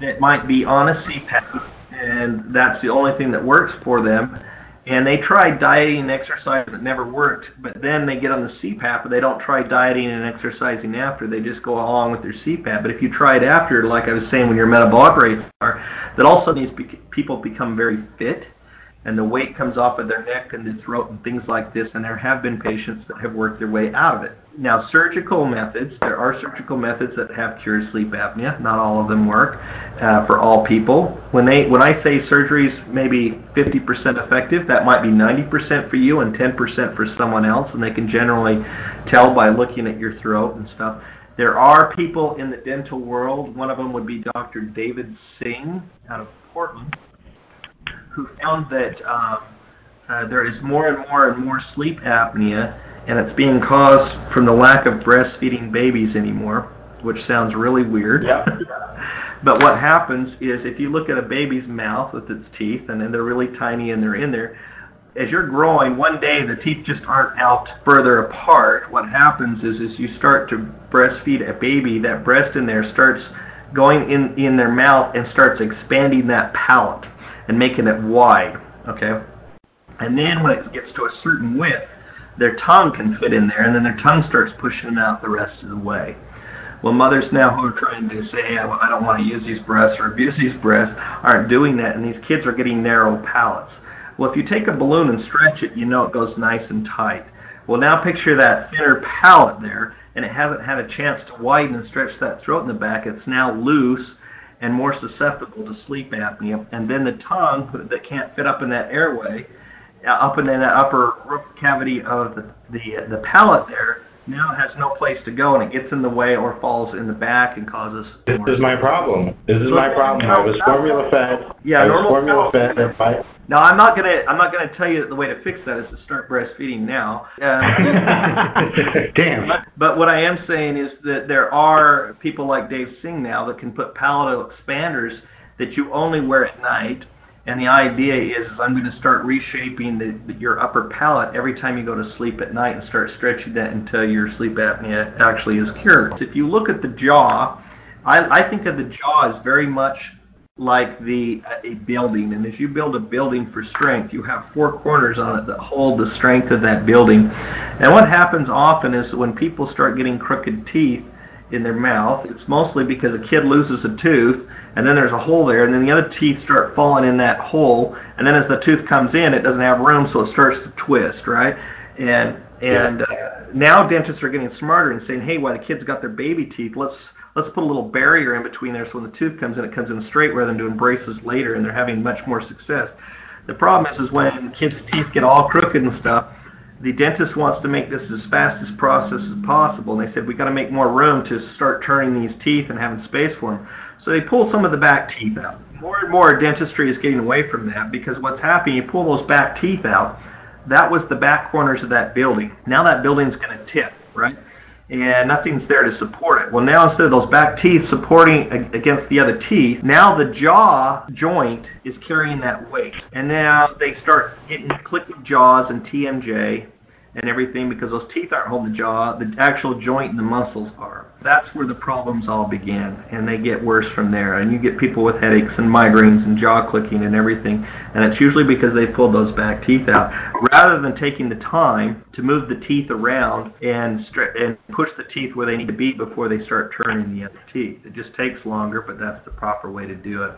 that might be on a CPAP, and that's the only thing that works for them. And they try dieting and exercise, and it never worked. But then they get on the CPAP, and they don't try dieting and exercising after. They just go along with their CPAP. But if you try it after, like I was saying, when your metabolic rates are, that all of these people become very fit and the weight comes off of their neck and the throat and things like this, and there have been patients that have worked their way out of it. Now, surgical methods, there are surgical methods that have cured sleep apnea. Not all of them work uh, for all people. When they, when I say surgery is maybe 50% effective, that might be 90% for you and 10% for someone else, and they can generally tell by looking at your throat and stuff. There are people in the dental world. One of them would be Dr. David Singh out of Portland who found that um, uh, there is more and more and more sleep apnea, and it's being caused from the lack of breastfeeding babies anymore, which sounds really weird. Yeah. but what happens is if you look at a baby's mouth with its teeth, and then they're really tiny and they're in there, as you're growing, one day the teeth just aren't out further apart. What happens is, is you start to breastfeed a baby, that breast in there starts going in, in their mouth and starts expanding that palate and making it wide. Okay? And then when it gets to a certain width, their tongue can fit in there, and then their tongue starts pushing out the rest of the way. Well, mothers now who are trying to say, hey, I don't want to use these breasts or abuse these breasts aren't doing that, and these kids are getting narrow palates. Well, if you take a balloon and stretch it, you know it goes nice and tight. Well, now picture that thinner palate there, and it hasn't had a chance to widen and stretch that throat in the back. It's now loose, and more susceptible to sleep apnea. And then the tongue that can't fit up in that airway, uh, up in that upper roof cavity of the, the, the palate there, now has no place to go and it gets in the way or falls in the back and causes. This is my problem. This is my problem. I was formula fed. Yeah, I was normal formula fed. Now I'm not gonna I'm not gonna tell you that the way to fix that is to start breastfeeding now. Damn. But, but what I am saying is that there are people like Dave Singh now that can put palatal expanders that you only wear at night. And the idea is, is I'm going to start reshaping the, your upper palate every time you go to sleep at night and start stretching that until your sleep apnea actually is cured. If you look at the jaw, I, I think of the jaw as very much like the a building and if you build a building for strength you have four corners on it that hold the strength of that building. And what happens often is when people start getting crooked teeth in their mouth it's mostly because a kid loses a tooth and then there's a hole there and then the other teeth start falling in that hole and then as the tooth comes in it doesn't have room so it starts to twist right? And and uh, now dentists are getting smarter and saying hey while the kids got their baby teeth let's let's put a little barrier in between there so when the tooth comes in, it comes in straight rather than doing braces later, and they're having much more success. The problem is, is when kids' teeth get all crooked and stuff, the dentist wants to make this as fast as process as possible, and they said we've got to make more room to start turning these teeth and having space for them. So they pull some of the back teeth out. More and more dentistry is getting away from that because what's happening, you pull those back teeth out, that was the back corners of that building. Now that building's going to tip, right? And nothing's there to support it. Well, now instead of those back teeth supporting against the other teeth, now the jaw joint is carrying that weight. And now they start getting clicking jaws and TMJ and everything because those teeth aren't holding the jaw, the actual joint and the muscles are. That's where the problems all begin, and they get worse from there. And you get people with headaches and migraines and jaw clicking and everything, and it's usually because they pulled those back teeth out. Rather than taking the time to move the teeth around and stre- and push the teeth where they need to be before they start turning the other teeth. It just takes longer, but that's the proper way to do it.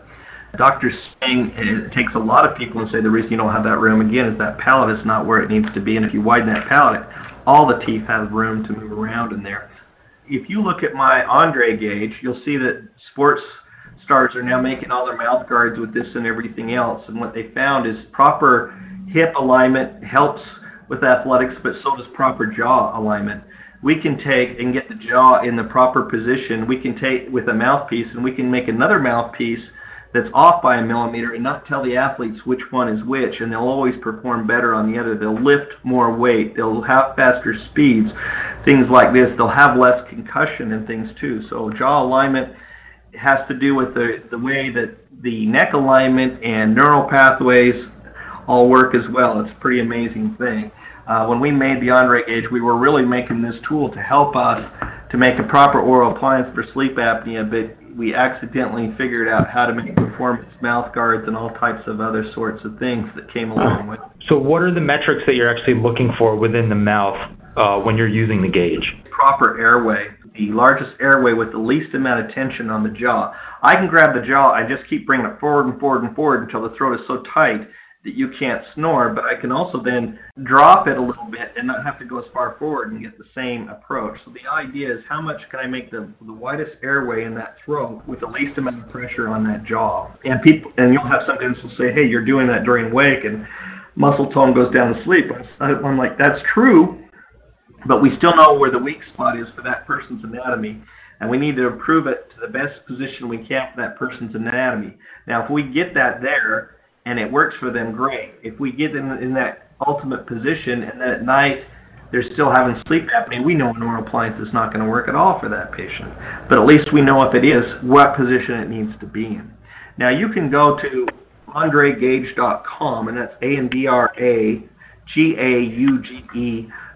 Dr. Singh eh, it takes a lot of people and say the reason you don't have that room again is that palate is not where it needs to be, and if you widen that palate, all the teeth have room to move around in there. If you look at my Andra Gauge, you'll see that sports stars are now making all their mouth guards with this and everything else, and what they found is proper hip alignment helps with athletics, but so does proper jaw alignment. We can take and get the jaw in the proper position. We can take with a mouthpiece, and we can make another mouthpiece that's off by a millimeter and not tell the athletes which one is which, and they'll always perform better on the other. They'll lift more weight, they'll have faster speeds, things like this. They'll have less concussion and things too. So jaw alignment has to do with the, the way that the neck alignment and neural pathways all work as well. It's a pretty amazing thing. Uh, when we made the Andra Gauge, we were really making this tool to help us to make a proper oral appliance for sleep apnea, but we accidentally figured out how to make performance mouth guards and all types of other sorts of things that came along with it. So, what are the metrics that you're actually looking for within the mouth uh, when you're using the gauge? proper airway, the largest airway with the least amount of tension on the jaw. I can grab the jaw, I just keep bringing it forward and forward and forward until the throat is so tight that you can't snore, but I can also then drop it a little bit and not have to go as far forward and get the same approach. So the idea is how much can I make the, the widest airway in that throat with the least amount of pressure on that jaw? And people, and you'll have some guys will say, hey, you're doing that during wake and muscle tone goes down to sleep. I'm like, that's true, but we still know where the weak spot is for that person's anatomy, and we need to improve it to the best position we can for that person's anatomy. Now, if we get that there and it works for them, great. If we get them in that ultimate position and then at night they're still having sleep apnea, we know an oral appliance is not going to work at all for that patient. But at least we know if it is, what position it needs to be in. Now, you can go to andragauge.com, and that's A-N-D-R-A-G-A-U-G-E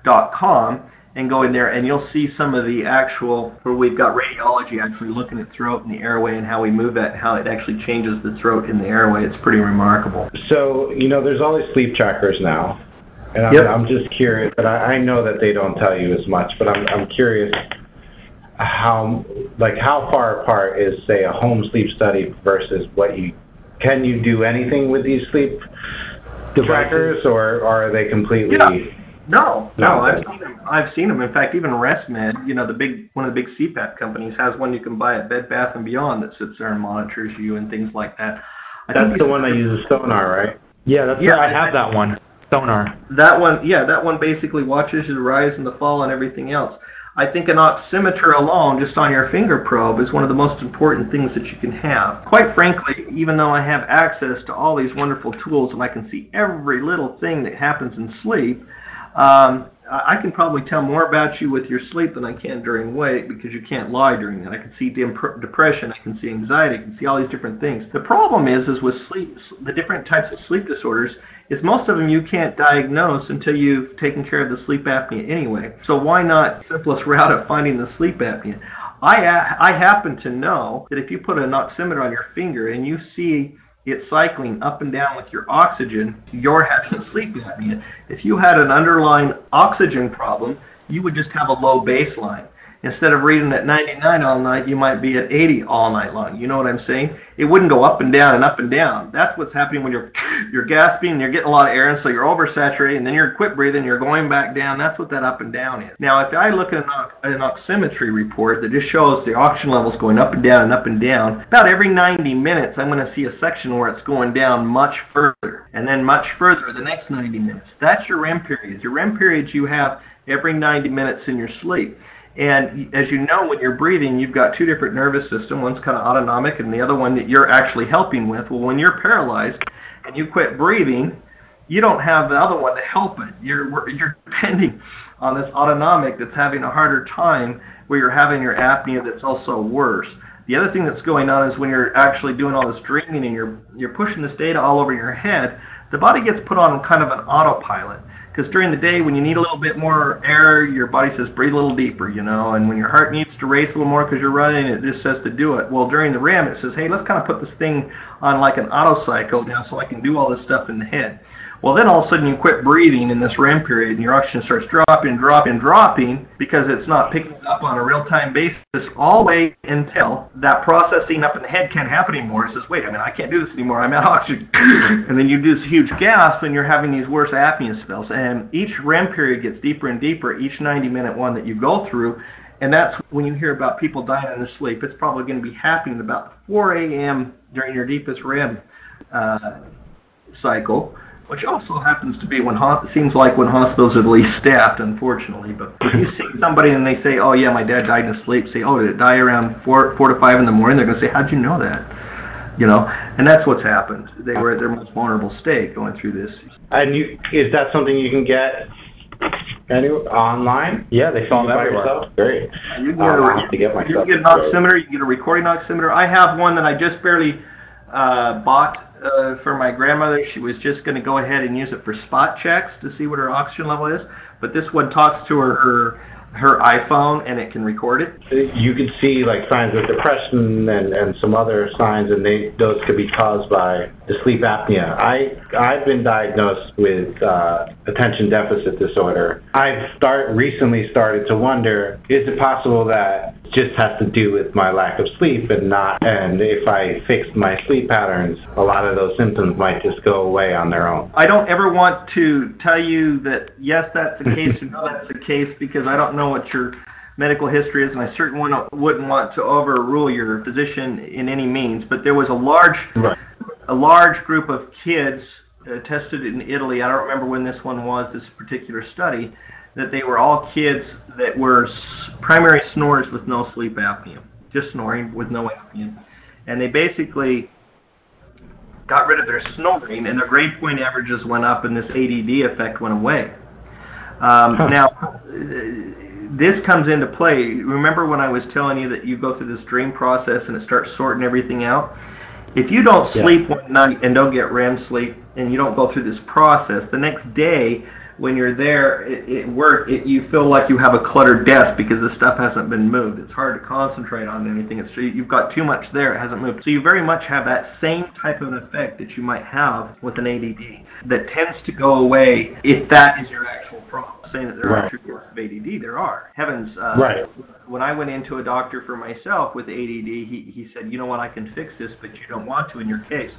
dot com and go in there and you'll see some of the actual where we've got radiology actually looking at throat and the airway and how we move that and how it actually changes the throat in the airway. It's pretty remarkable. So, you know, there's all these sleep trackers now. And I'm, Yep. I'm just curious, and I, I know that they don't tell you as much, but I'm, I'm curious how, like, how far apart is, say, a home sleep study versus what you, can you do anything with these sleep trackers, or, or are they completely? Yeah. No, no, No. I've seen them. I've seen them. In fact, even ResMed, you know, the big one of the big CPAP companies has one you can buy at Bed Bath and Beyond that sits there and monitors you and things like that. I think That's the these- one that uses sonar, right? Yeah, that's Yeah, I I- have that one. Sonar. That one, yeah, that one basically watches the rise and the fall and everything else. I think an oximeter alone, just on your finger probe, is one of the most important things that you can have. Quite frankly, even though I have access to all these wonderful tools and I can see every little thing that happens in sleep, um, I can probably tell more about you with your sleep than I can during wake because you can't lie during that. I can see dep- depression, I can see anxiety, I can see all these different things. The problem is, is with sleep, the different types of sleep disorders, is most of them you can't diagnose until you've taken care of the sleep apnea anyway. So why not simplest route of finding the sleep apnea? I I happen to know that if you put an oximeter on your finger and you see it cycling up and down with your oxygen, you're having sleep apnea. If you had an underlying oxygen problem, you would just have a low baseline. Instead of reading at 99 all night, you might be at 80 all night long. You know what I'm saying? It wouldn't go up and down and up and down. That's what's happening when you're you're gasping, and you're getting a lot of air, and so you're oversaturated, and then you're quit breathing, you're going back down. That's what that up and down is. Now, if I look at an, an oximetry report that just shows the oxygen levels going up and down and up and down, about every 90 minutes, I'm going to see a section where it's going down much further, and then much further the next 90 minutes. That's your REM periods. Your REM periods you have every 90 minutes in your sleep. And as you know, when you're breathing, you've got two different nervous systems. One's kind of autonomic, and the other one that you're actually helping with. Well, when you're paralyzed and you quit breathing, you don't have the other one to help it. You're you're depending on this autonomic that's having a harder time, where you're having your apnea that's also worse. The other thing that's going on is when you're actually doing all this dreaming and you're you're pushing this data all over your head, the body gets put on kind of an autopilot. Because during the day, when you need a little bit more air, your body says breathe a little deeper, you know. And when your heart needs to race a little more because you're running, it just says to do it. Well, during the REM, it says, hey, let's kind of put this thing on like an auto cycle now, so I can do all this stuff in the head. Well, then all of a sudden you quit breathing in this REM period, and your oxygen starts dropping, dropping, dropping because it's not picking up on a real-time basis all the way until that processing up in the head can't happen anymore. It says, wait I mean, I can't do this anymore. I'm out of oxygen. and then you do this huge gasp, and you're having these worse apnea spells. And each REM period gets deeper and deeper, each 90-minute one that you go through. And that's when you hear about people dying in their sleep. It's probably going to be happening about 4 a.m. during your deepest REM uh, cycle which also happens to be when it seems like when hospitals are the least staffed, unfortunately. But if you see somebody and they say, "Oh yeah, my dad died in his sleep," say, "Oh, did it die around four four to five in the morning?" They're going to say, "How'd you know that?" You know, and that's what's happened. They were at their most vulnerable state going through this. And you, is that something you can get any online? Yeah, they sell them everywhere. yourself? Great. You can I'll get, a, have to get you can get an a- oximeter. You can get a recording oximeter. I have one that I just barely uh, bought uh, for my grandmother. She was just going to go ahead and use it for spot checks to see what her oxygen level is. But this one talks to her her, her iPhone and it can record it. You could see like signs of depression and, and some other signs, and they those could be caused by the sleep apnea. I I've been diagnosed with uh, attention deficit disorder. I've start recently started to wonder: is it possible that just has to do with my lack of sleep and not? And if I fixed my sleep patterns, a lot of those symptoms might just go away on their own. I don't ever want to tell you that yes, that's the case, and no, that's the case, because I don't know what your medical history is, and I certainly wouldn't- wouldn't want to overrule your physician in any means. But there was a large, Right. a large group of kids uh, tested in Italy. I don't remember when this one was, this particular study, that they were all kids that were primary snorers with no sleep apnea, just snoring with no apnea, and they basically got rid of their snoring, and their grade point averages went up, and this ADD effect went away. Um, Huh. Now, this comes into play. Remember when I was telling you that you go through this dream process and it starts sorting everything out? If you don't Yeah. sleep one night and don't get REM sleep, and you don't go through this process, the next day when you're there at, at work, it, you feel like you have a cluttered desk because the stuff hasn't been moved. It's hard to concentrate on anything. It's you've got too much there; it hasn't moved. So you very much have that same type of an effect that you might have with an ADD that tends to go away if that is your actual problem. Saying that there are Right. true forms of ADD, there are. Heavens, uh, Right. when I went into a doctor for myself with ADD, he, he said, you know what, I can fix this, but you don't want to in your case.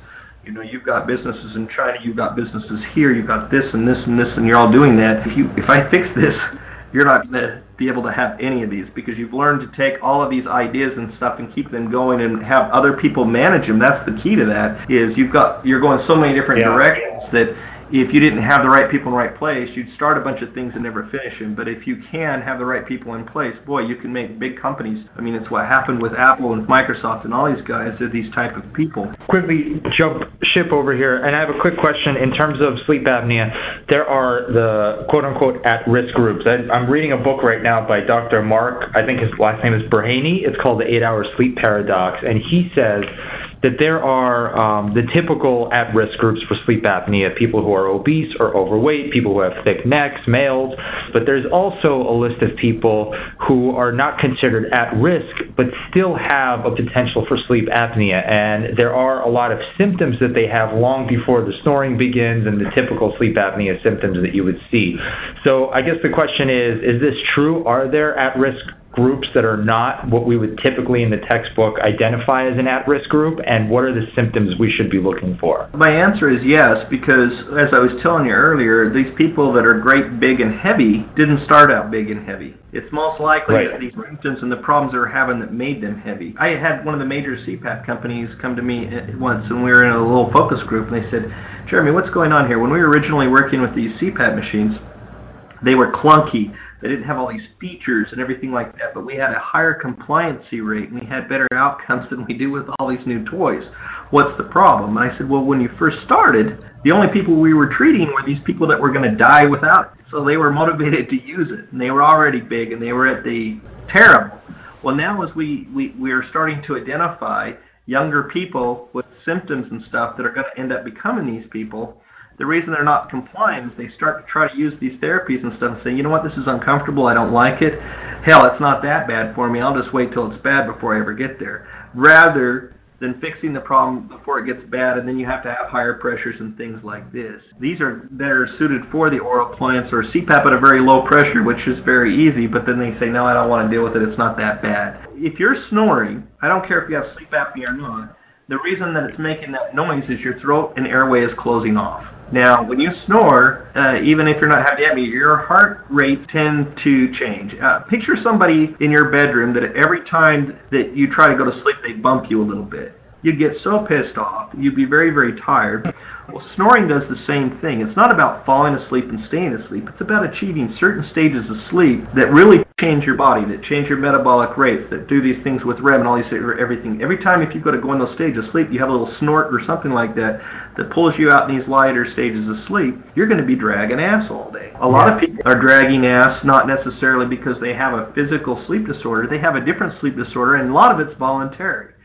You know, you've got businesses in China, you've got businesses here, you've got this and this and this, and you're all doing that. If you, if I fix this, you're not going to be able to have any of these because you've learned to take all of these ideas and stuff and keep them going and have other people manage them. That's the key to that. Is you've got you're going so many different Yeah. directions that if you didn't have the right people in the right place, you'd start a bunch of things and never finish them. But if you can have the right people in place, boy, you can make big companies. I mean, it's what happened with Apple and Microsoft and all these guys. They're these type of people. quickly jump ship over here, and I have a quick question in terms of sleep apnea. There are the quote unquote at risk groups. I, I'm reading a book right now by Dr. Mark, I think his last name is Burhenne. It's called The Eight Hour Sleep Paradox, and he says that there are um, the typical at risk groups for sleep apnea people who are obese or overweight, people who have thick necks, males, but there's also a list of people who are not considered at risk but still have a potential for sleep apnea. And there are a lot of symptoms that they have long before the snoring begins and the typical sleep apnea symptoms that you would see. So I guess the question is is this true? Are there at risk groups that are not what we would typically in the textbook identify as an at-risk group and what are the symptoms we should be looking for My answer is yes, because as I was telling you earlier, these people that are great, big, and heavy didn't start out big and heavy. It's most likely Right. that these symptoms and the problems they're having that made them heavy. I had one of the major CPAP companies come to me uh, once, and we were in a little focus group, and they said, Jeremy, what's going on here? When we were originally working with these CPAP machines, they were clunky. They didn't have all these features and everything like that, but we had a higher compliancy rate and we had better outcomes than we do with all these new toys. What's the problem? And I said, well, when you first started, the only people we were treating were these people that were going to die without it. So they were motivated to use it, and they were already big, and they were at the terrible. Well, now as we, we, we are starting to identify younger people with symptoms and stuff that are going to end up becoming these people, the reason they're not compliant is they start to try to use these therapies and stuff and say, you know what, this is uncomfortable, I don't like it. Hell, it's not that bad for me. I'll just wait till it's bad before I ever get there. Rather than fixing the problem before it gets bad, and then you have to have higher pressures and things like this. These are that are suited for the oral appliance or CPAP at a very low pressure, which is very easy. But then they say, no, I don't want to deal with it. It's not that bad. If you're snoring, I don't care if you have sleep apnea or not. The reason that it's making that noise is your throat and airway is closing off. Now, when you snore, uh, even if you're not having apnea, your heart rate tend to change. Uh, picture somebody in your bedroom that every time that you try to go to sleep, they bump you a little bit. You'd get so pissed off. You'd be very, very tired. Well, snoring does the same thing. It's not about falling asleep and staying asleep. It's about achieving certain stages of sleep that really change your body, that change your metabolic rates, that do these things with REM and all these everything. Every time if you go to go in those stages of sleep, you have a little snort or something like that that pulls you out in these lighter stages of sleep. You're going to be dragging ass all day. A lot of people are dragging ass not necessarily because they have a physical sleep disorder. They have a different sleep disorder, and a lot of it's voluntary.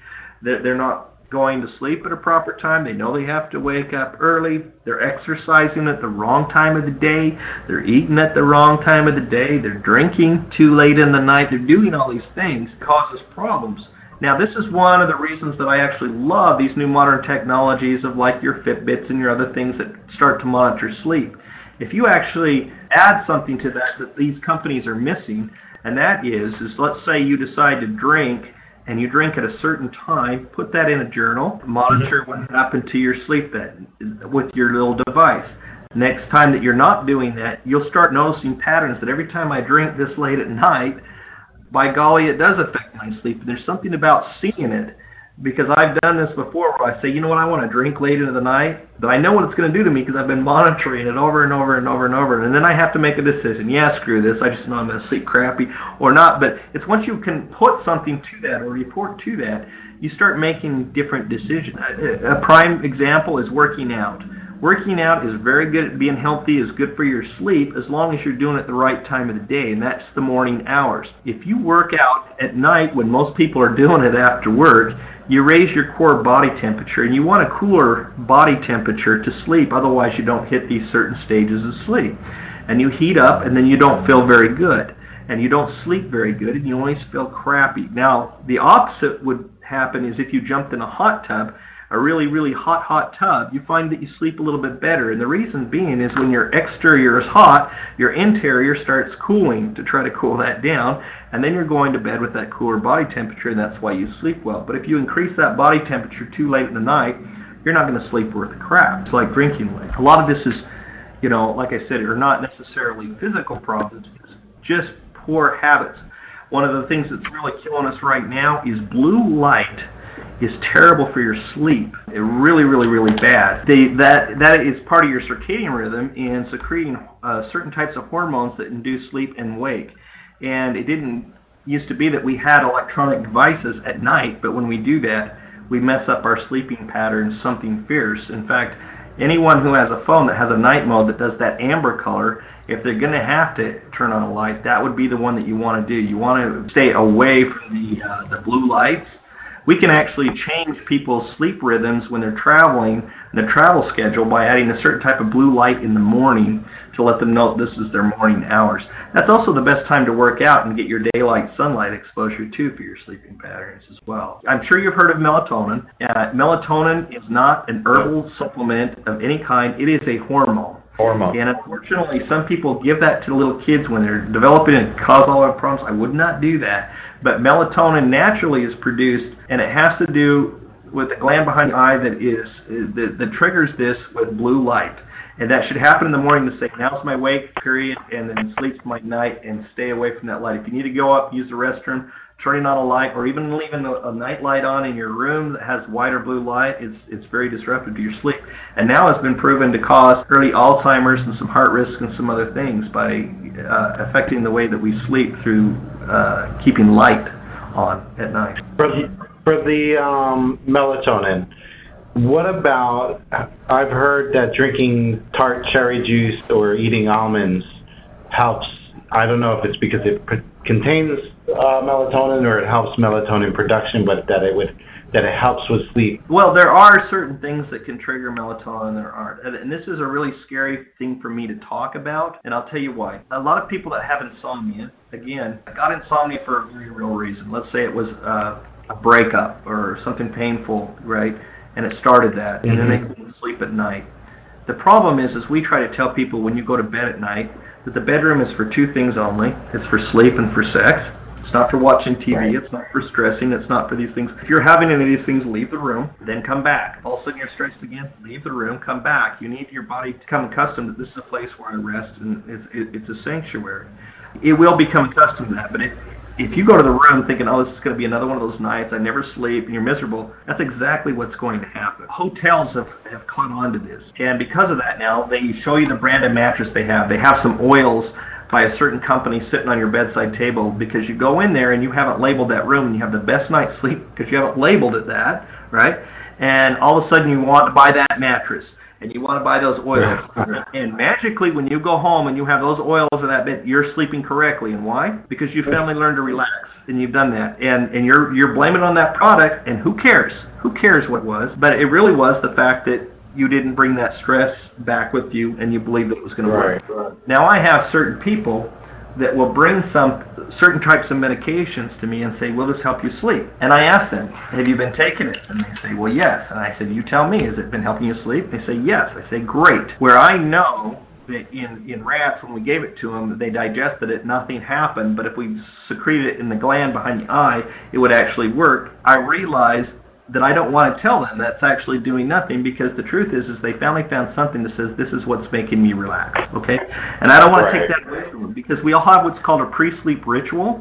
They're, they're not going to sleep at a proper time. They know they have to wake up early. They're exercising at the wrong time of the day. They're eating at the wrong time of the day. They're drinking too late in the night. They're doing all these things causes problems. Now, this is one of the reasons that I actually love these new modern technologies of like your Fitbits and your other things that start to monitor sleep. If you actually add something to that that these companies are missing, and that is, is let's say you decide to drink and you drink at a certain time, put that in a journal, monitor what happened to your sleep that with your little device. Next time that you're not doing that, you'll start noticing patterns that every time I drink this late at night, by golly, it does affect my sleep. There's something about seeing it because I've done this before where I say, you know what, I want to drink late into the night, but I know what it's going to do to me because I've been monitoring it over and over and over and over. And then I have to make a decision. Yeah, screw this. I just know I'm going to sleep crappy or not. But it's once you can put something to that or report to that, you start making different decisions. A prime example is working out. Working out is very good at being healthy, is good for your sleep as long as you're doing it the right time of the day, and that's the morning hours. If you work out at night when most people are doing it after work, you raise your core body temperature, and you want a cooler body temperature to sleep, otherwise you don't hit these certain stages of sleep. And you heat up, and then you don't feel very good, and you don't sleep very good, and you always feel crappy. Now, the opposite would happen is if you jumped in a hot tub, a really, really hot, hot tub, you find that you sleep a little bit better. And the reason being is when your exterior is hot, your interior starts cooling to try to cool that down, and then you're going to bed with that cooler body temperature, and that's why you sleep well. But if you increase that body temperature too late in the night, you're not going to sleep worth a crap. It's like drinking late. A lot of this is, you know, like I said, are not necessarily physical problems, it's just poor habits. One of the things that's really killing us right now is blue light is terrible for your sleep. It really, really, really bad. They, that that is part of your circadian rhythm in secreting uh, certain types of hormones that induce sleep and wake. And it didn't used to be that we had electronic devices at night, but when we do that, we mess up our sleeping patterns something fierce. In fact, anyone who has a phone that has a night mode that does that amber color, if they're going to have to turn on a light, that would be the one that you want to do. You want to stay away from the uh, the blue lights we can actually change people's sleep rhythms when they're traveling, their travel schedule, by adding a certain type of blue light in the morning to let them know this is their morning hours. That's also the best time to work out and get your daylight sunlight exposure too for your sleeping patterns as well. I'm sure you've heard of melatonin. Uh, melatonin is not an herbal supplement of any kind. It is a hormone. Hormone. And unfortunately, some people give that to little kids when they're developing and cause all our problems. I would not do that. But melatonin naturally is produced, and it has to do with the gland behind the eye that is, that, that triggers this with blue light. And that should happen in the morning to say, now's my wake period, and then sleeps my night, and stay away from that light. If you need to go up, use the restroom, turning on a light or even leaving a, a night light on in your room that has white or blue light, it's, it's very disruptive to your sleep. And now it's been proven to cause early Alzheimer's and some heart risk and some other things by uh, affecting the way that we sleep through uh, keeping light on at night. For the, for the um, melatonin, what about? I've heard that drinking tart cherry juice or eating almonds helps. I don't know if it's because it contains uh, melatonin or it helps melatonin production, but that it would that it helps with sleep. Well, there are certain things that can trigger melatonin. There aren't, and, and this is a really scary thing for me to talk about, and I'll tell you why. A lot of people that have insomnia, again, got insomnia for a very real reason. Let's say it was uh, a breakup or something painful, right? And it started that, mm-hmm. and then they mm-hmm. couldn't sleep at night. The problem is, is we try to tell people when you go to bed at night that the bedroom is for two things only. It's for sleep and for sex. It's not for watching TV. Right. It's not for stressing. It's not for these things. If you're having any of these things, leave the room, then come back. All of a sudden you're stressed again, leave the room, come back. You need your body to become accustomed that this is a place where I rest and it's, it's a sanctuary. It will become accustomed to that, but it, if you go to the room thinking, oh, this is going to be another one of those nights, I never sleep, and you're miserable, that's exactly what's going to happen. Hotels have, have caught on to this. And because of that now, they show you the brand of mattress they have. They have some oils by a certain company sitting on your bedside table because you go in there and you haven't labeled that room and you have the best night's sleep because you haven't labeled it that, right? And all of a sudden you want to buy that mattress and you want to buy those oils. and magically, when you go home and you have those oils in that bed, you're sleeping correctly. And why? Because you finally learned to relax, and you've done that. And and you're you're blaming on that product, and who cares? Who cares what it was? But it really was the fact that you didn't bring that stress back with you, and you believed it was going to work. Right. Now I have certain people that will bring some certain types of medications to me and say, "Will this help you sleep?" And I ask them, "Have you been taking it?" And they say, "Well, yes." And I said, "You tell me, has it been helping you sleep?" They say, "Yes." I say, "Great." Where I know that in in rats, when we gave it to them, they digested it, nothing happened. But if we secreted it in the gland behind the eye, it would actually work. I realized that I don't want to tell them that's actually doing nothing because the truth is is they finally found something that says this is what's making me relax. Okay? And I don't want right. to take that away from them because we all have what's called a pre-sleep ritual,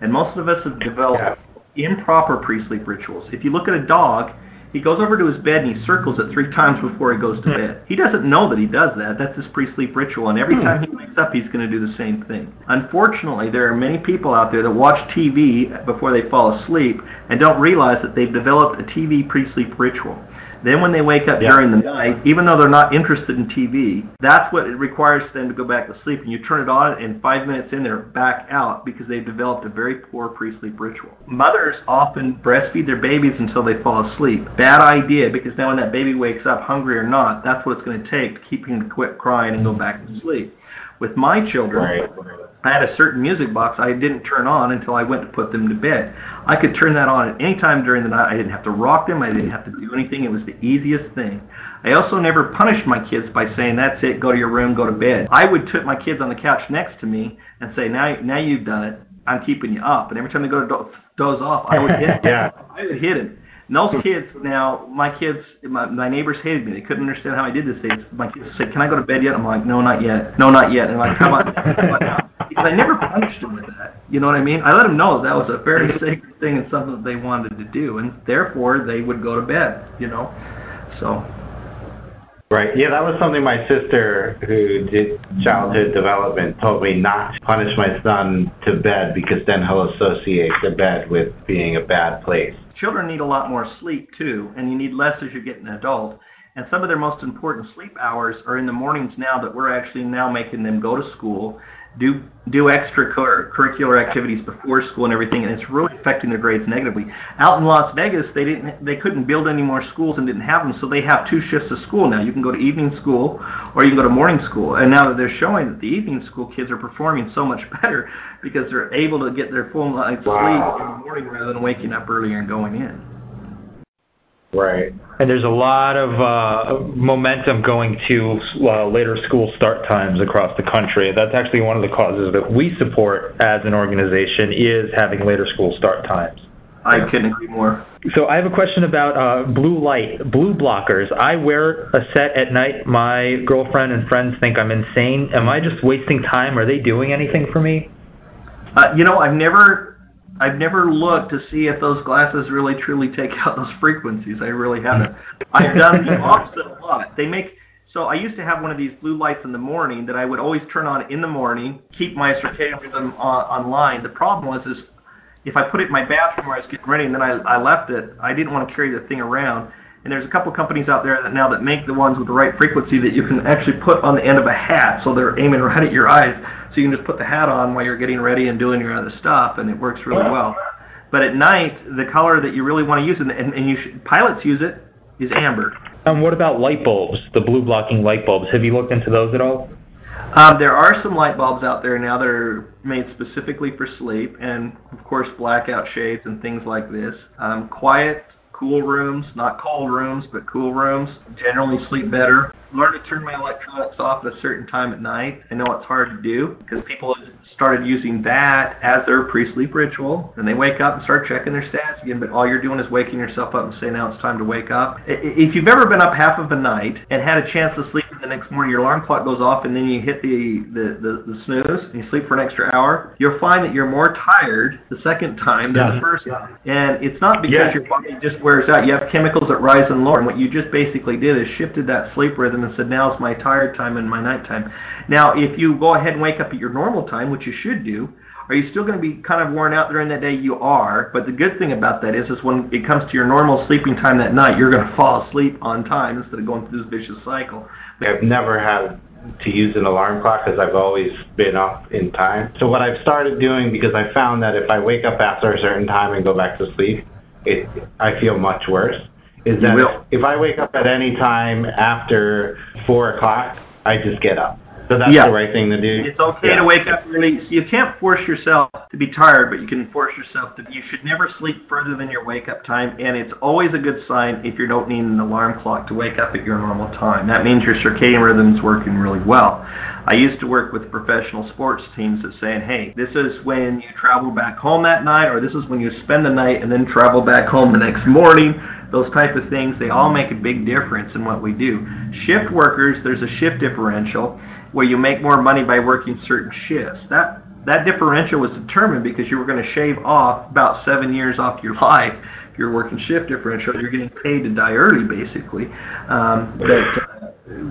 and most of us have developed yeah. improper pre-sleep rituals. If you look at a dog, he goes over to his bed and he circles it three times before he goes to bed. He doesn't know that he does that. That's his pre-sleep ritual, and every hmm. time he wakes up, he's going to do the same thing. Unfortunately, there are many people out there that watch TV before they fall asleep and don't realize that they've developed a TV pre-sleep ritual. Then when they wake up yeah. during the night, even though they're not interested in TV, that's what it requires them to go back to sleep. And you turn it on, and five minutes in, they're back out because they've developed a very poor pre-sleep ritual. Mothers often breastfeed their babies until they fall asleep. Bad idea because now when that baby wakes up, hungry or not, that's what it's going to take to keep him to quit crying and go back to sleep. With my children, right. I had a certain music box I didn't turn on until I went to put them to bed. I could turn that on at any time during the night. I didn't have to rock them. I didn't have to do anything. It was the easiest thing. I also never punished my kids by saying, "That's it. Go to your room. Go to bed." I would put my kids on the couch next to me and say, "Now, now you've done it. I'm keeping you up." And every time they go to do- doze off, I would hit. yeah. I would hit it. And those kids now, my kids, my, my neighbors hated me. They couldn't understand how I did this. They, my kids said, "Can I go to bed yet?" I'm like, "No, not yet. No, not yet." And I'm like, "How about, how about now?" Because I never punished him with that. You know what I mean? I let him know that was a very mm-hmm. sacred thing and something that they wanted to do, and therefore they would go to bed. You know, so Right. Yeah, that was something my sister, who did childhood development, told me not to punish my son to bed because then he'll associate the bed with being a bad place. children need a lot more sleep too, and you need less as you get an adult. And some of their most important sleep hours are in the mornings now that we're actually now making them go to school, do do extracurricular curricular activities before school and everything, and it's really affecting their grades negatively. Out in Las Vegas, they didn't they couldn't build any more schools and didn't have them, so they have two shifts of school now. You can go to evening school or you can go to morning school. And now that they're showing that the evening school kids are performing so much better because they're able to get their full night's Wow. sleep in the morning rather than waking up earlier and going in. Right. And there's a lot of uh, momentum going to uh, later school start times across the country. That's actually one of the causes that we support as an organization is having later school start times. I couldn't agree more. So I have a question about uh, blue light, blue blockers. I wear a set at night. My girlfriend and friends think I'm insane. Am I just wasting time? Are they doing anything for me? Uh, you know, I've never, I've never looked to see if those glasses really truly take out those frequencies. I really haven't. I've done the opposite a lot. They make. So I used to have one of these blue lights in the morning that I would always turn on in the morning, keep my circadian rhythm on, online. The problem was is if I put it in my bathroom where I was getting ready and then I, I left it, I didn't want to carry the thing around. And there's a couple companies out there that now that make the ones with the right frequency that you can actually put on the end of a hat, so they're aiming right at your eyes. So you can just put the hat on while you're getting ready and doing your other stuff, and it works really well. But at night, the color that you really want to use, and, and, and you should, pilots use it, is amber. Um, what about light bulbs, the blue blocking light bulbs? Have you looked into those at all? Um, there are some light bulbs out there now that are made specifically for sleep, and of course blackout shades and things like this. Um, quiet, cool rooms, not cold rooms, but cool rooms, generally sleep better. Learn to turn my electronics off at a certain time at night. I know it's hard to do because people have started using that as their pre-sleep ritual, and they wake up and start checking their stats again. But all you're doing is waking yourself up and saying, "Now it's time to wake up." If you've ever been up half of the night and had a chance to sleep the next morning, your alarm clock goes off, and then you hit the the, the, the snooze and you sleep for an extra hour, you'll find that you're more tired the second time than the Yes. first time. And it's not because Yes. your body just wears out. You have chemicals that rise and lower. And what you just basically did is shifted that sleep rhythm and said, now it's my tired time and my nighttime. Now, if you go ahead and wake up at your normal time, which you should do, are you still going to be kind of worn out during that day? You are. But the good thing about that is, is when it comes to your normal sleeping time that night, you're going to fall asleep on time instead of going through this vicious cycle. I've never had to use an alarm clock because I've always been up in time. So what I've started doing, because I found that if I wake up after a certain time and go back to sleep, it I feel much worse. Is that if I wake up at any time after four o'clock, I just get up. So that's Yeah. the right thing to do. It's okay Yeah. to wake up early. So you can't force yourself to be tired, but you can force yourself to. You should never sleep further than your wake up time, and it's always a good sign if you don't need an alarm clock to wake up at your normal time. That means your circadian rhythm's working really well. I used to work with professional sports teams that saying, "Hey, this is when you travel back home that night, or this is when you spend the night and then travel back home the next morning." Those type of things, they all make a big difference in what we do. Shift workers, there's a shift differential where you make more money by working certain shifts. That that differential was determined because you were going to shave off about seven years off your life. If you're working shift differential, you're getting paid to die early, basically. Um, but uh,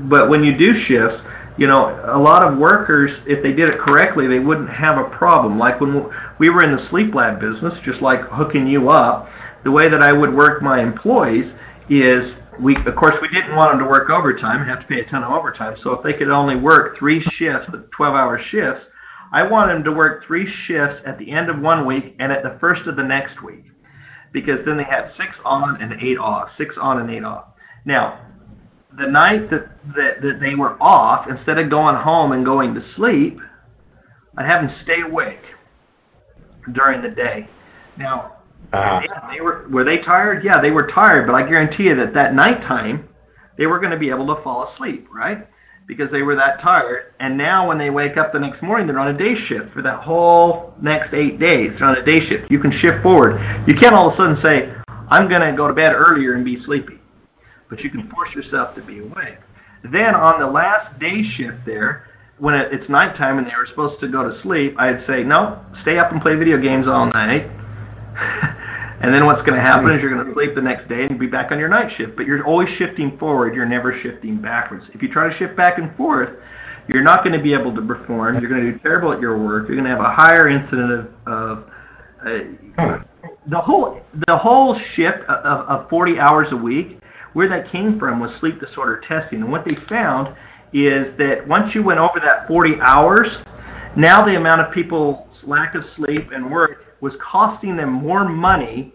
but when you do shifts, you know, a lot of workers, if they did it correctly, they wouldn't have a problem. Like when we were in the sleep lab business, just like hooking you up, the way that I would work my employees is we, of course, we didn't want them to work overtime and have to pay a ton of overtime. So if they could only work three shifts, 12-hour shifts, I wanted them to work three shifts at the end of one week and at the first of the next week, because then they had six on and eight off, six on and eight off. Now, the night that, that, that they were off, instead of going home and going to sleep, I'd have them stay awake during the day. Now, Uh, yeah, they were were they tired? Yeah, they were tired, but I guarantee you that that nighttime they were going to be able to fall asleep, right? Because they were that tired. And now when they wake up the next morning, they're on a day shift for that whole next eight days. They're on a day shift. You can shift forward. You can't all of a sudden say, I'm going to go to bed earlier and be sleepy. But you can force yourself to be awake. Then on the last day shift there, when it, it's nighttime and they were supposed to go to sleep, I'd say, no, stay up and play video games all night. and then what's going to happen is you're going to sleep the next day and be back on your night shift. But you're always shifting forward. You're never shifting backwards. If you try to shift back and forth, you're not going to be able to perform. You're going to do terrible at your work. You're going to have a higher incident of, of uh, the whole the whole shift of, of 40 hours a week. Where that came from was sleep disorder testing, and what they found is that once you went over that 40 hours, now the amount of people's lack of sleep and work was costing them more money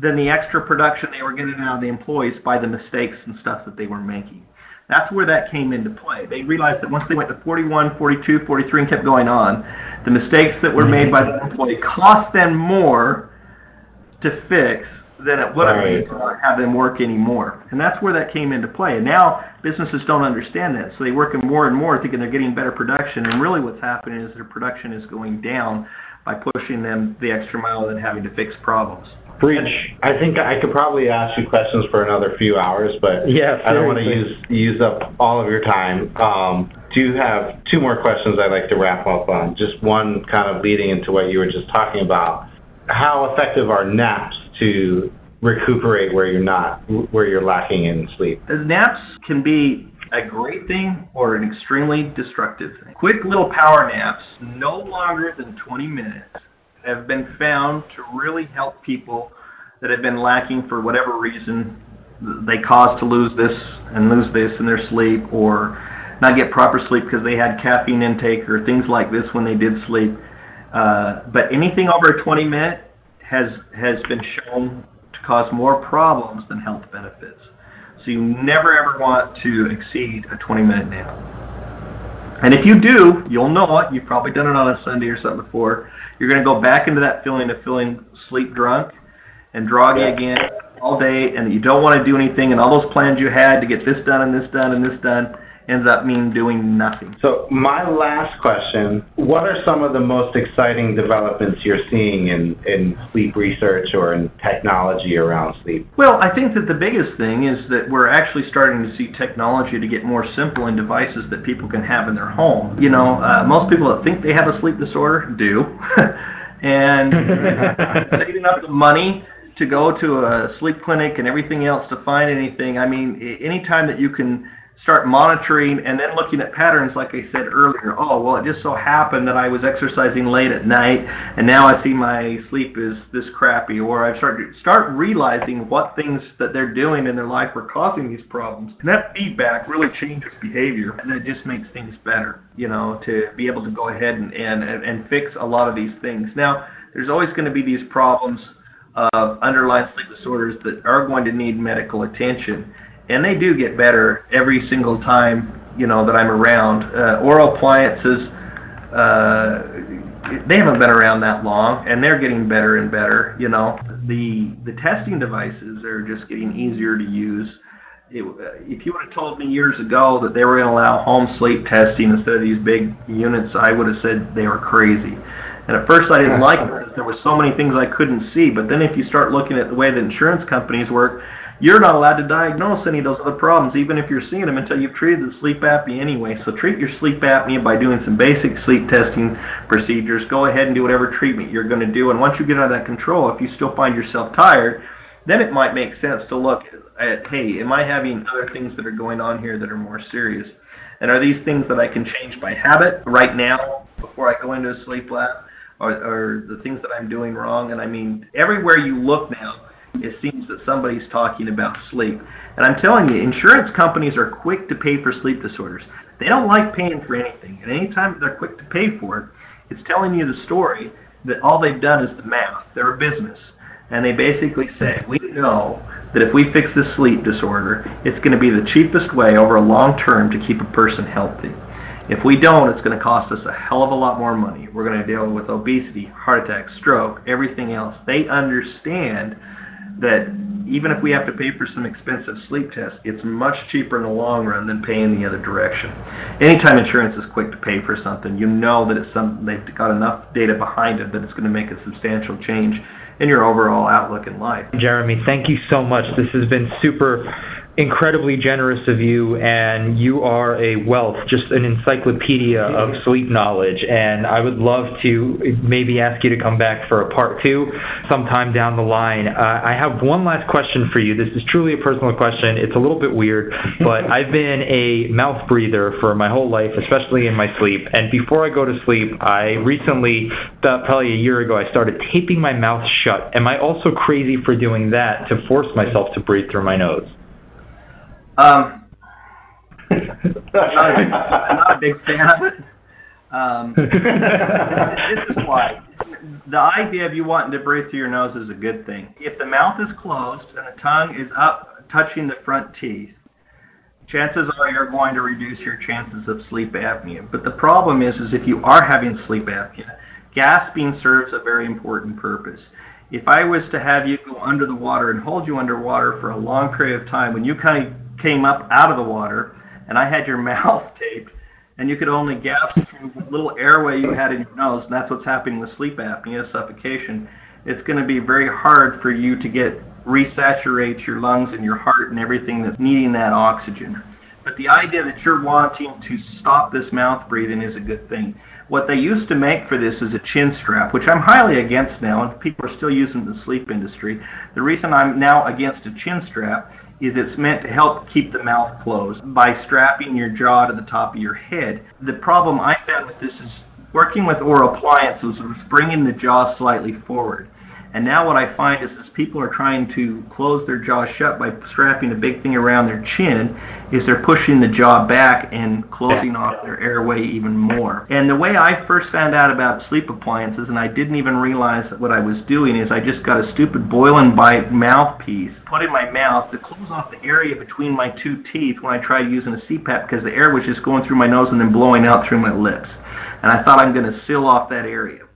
than the extra production they were getting out of the employees by the mistakes and stuff that they were making. That's where that came into play. They realized that once they went to 41, 42, 43, and kept going on, the mistakes that were made by the employee cost them more to fix than it would have Right. to have them work anymore. And that's where that came into play. And now businesses don't understand that, so they work more and more thinking they're getting better production. And really, what's happening is their production is going down by pushing them the extra mile and having to fix problems. Breach. I think I could probably ask you questions for another few hours, but Yeah, I don't want to use use up all of your time. Um, do you have two more questions I'd like to wrap up on? Just one kind of leading into what you were just talking about. How effective are naps to recuperate where you're not, where you're lacking in sleep? Naps can be a great thing or an extremely destructive thing. Quick little power naps, no longer than 20 minutes, have been found to really help people that have been lacking for whatever reason they caused to lose this and lose this in their sleep or not get proper sleep because they had caffeine intake or things like this when they did sleep. Uh, but anything over a 20 minute has has been shown to cause more problems than health benefits. So you never ever want to exceed a 20 minute nap. And if you do, you'll know it. You've probably done it on a Sunday or something before. You're going to go back into that feeling of feeling sleep drunk and groggy again all day, and you don't want to do anything, and all those plans you had to get this done and this done and this done ends up mean doing nothing. So my last question, what are some of the most exciting developments you're seeing in, in sleep research or in technology around sleep? Well, I think that the biggest thing is that we're actually starting to see technology to get more simple in devices that people can have in their home. You know, uh, most people that think they have a sleep disorder do, and saving up the money to go to a sleep clinic and everything else to find anything. I mean, anytime that you can start monitoring and then looking at patterns, like I said earlier. Oh, well, it just so happened that I was exercising late at night, and now I see my sleep is this crappy, or I've started start realizing what things that they're doing in their life are causing these problems. And that feedback really changes behavior, and it just makes things better. You know, to be able to go ahead and and and fix a lot of these things. Now, there's always going to be these problems of underlying sleep disorders that are going to need medical attention and they do get better every single time you know that I'm around. Uh, oral appliances, uh, they haven't been around that long, and they're getting better and better. You know, the the testing devices are just getting easier to use. It, uh, if you would have told me years ago that they were going to allow home sleep testing instead of these big units, I would have said they were crazy. And at first I didn't like it because there were so many things I couldn't see. But then if you start looking at the way that insurance companies work, you're not allowed to diagnose any of those other problems, even if you're seeing them until you've treated the sleep apnea anyway. So treat your sleep apnea by doing some basic sleep testing procedures. Go ahead and do whatever treatment you're going to do. And once you get out of that control, if you still find yourself tired, then it might make sense to look at, hey, am I having other things that are going on here that are more serious? And are these things that I can change by habit right now before I go into a sleep lab? Or, or the things that I'm doing wrong? And I mean, everywhere you look now, it seems that somebody's talking about sleep. And I'm telling you, insurance companies are quick to pay for sleep disorders. They don't like paying for anything. And anytime they're quick to pay for it, it's telling you the story that all they've done is the math. They're a business. And they basically say, we know that if we fix this sleep disorder, it's going to be the cheapest way over a long term to keep a person healthy. If we don't, it's going to cost us a hell of a lot more money. We're going to deal with obesity, heart attack, stroke, everything else. They understand that even if we have to pay for some expensive sleep tests, it's much cheaper in the long run than paying the other direction. Anytime insurance is quick to pay for something, you know that it's something they've got enough data behind it that it's going to make a substantial change in your overall outlook in life. Jeremy, thank you so much. This has been super incredibly generous of you, and you are a wealth, just an encyclopedia of sleep knowledge. And I would love to maybe ask you to come back for a part two sometime down the line. Uh, I have one last question for you. This is truly a personal question. It's a little bit weird, but I've been a mouth breather for my whole life, especially in my sleep. And before I go to sleep, I recently, about probably a year ago, I started taping my mouth shut. Am I also crazy for doing that to force myself to breathe through my nose? Um, not, a not a big fan of it. Um, this is why. The idea of you wanting to breathe through your nose is a good thing. If the mouth is closed and the tongue is up touching the front teeth, chances are you're going to reduce your chances of sleep apnea. But the problem is, is if you are having sleep apnea, gasping serves a very important purpose. If I was to have you go under the water and hold you underwater for a long period of time, when you kind of came up out of the water and I had your mouth taped and you could only gasp through the little airway you had in your nose, and that's what's happening with sleep apnea, suffocation, it's going to be very hard for you to get resaturate your lungs and your heart and everything that's needing that oxygen. But the idea that you're wanting to stop this mouth breathing is a good thing. What they used to make for this is a chin strap, which I'm highly against now, and people are still using the sleep industry. The reason I'm now against a chin strap is it's meant to help keep the mouth closed by strapping your jaw to the top of your head. The problem I found with this is working with oral appliances was bringing the jaw slightly forward. And now what I find is as people are trying to close their jaw shut by strapping a big thing around their chin, is they're pushing the jaw back and closing off their airway even more. And the way I first found out about sleep appliances, and I didn't even realize what I was doing, is I just got a stupid boil and bite mouthpiece, put in my mouth to close off the area between my two teeth when I tried using a CPAP because the air was just going through my nose and then blowing out through my lips. And I thought I'm going to seal off that area.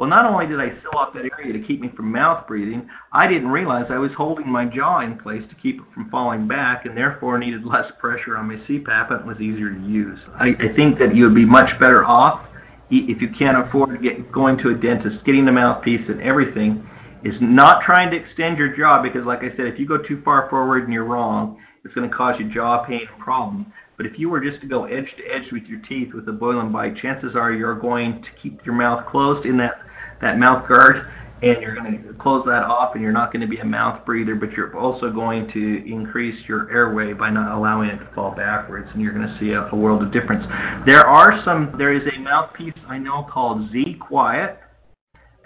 Well, not only did I seal off that area to keep me from mouth breathing, I didn't realize I was holding my jaw in place to keep it from falling back and therefore needed less pressure on my CPAP and was easier to use. I, I think that you would be much better off if you can't afford to get going to a dentist, getting the mouthpiece and everything, is not trying to extend your jaw because, like I said, if you go too far forward and you're wrong, it's going to cause you jaw pain and problem. But if you were just to go edge to edge with your teeth with a boil and bite, chances are you're going to keep your mouth closed in that that mouth guard and you're going to close that off and you're not going to be a mouth breather but you're also going to increase your airway by not allowing it to fall backwards and you're going to see a, a world of difference. There are some there is a mouthpiece i know called ZQuiet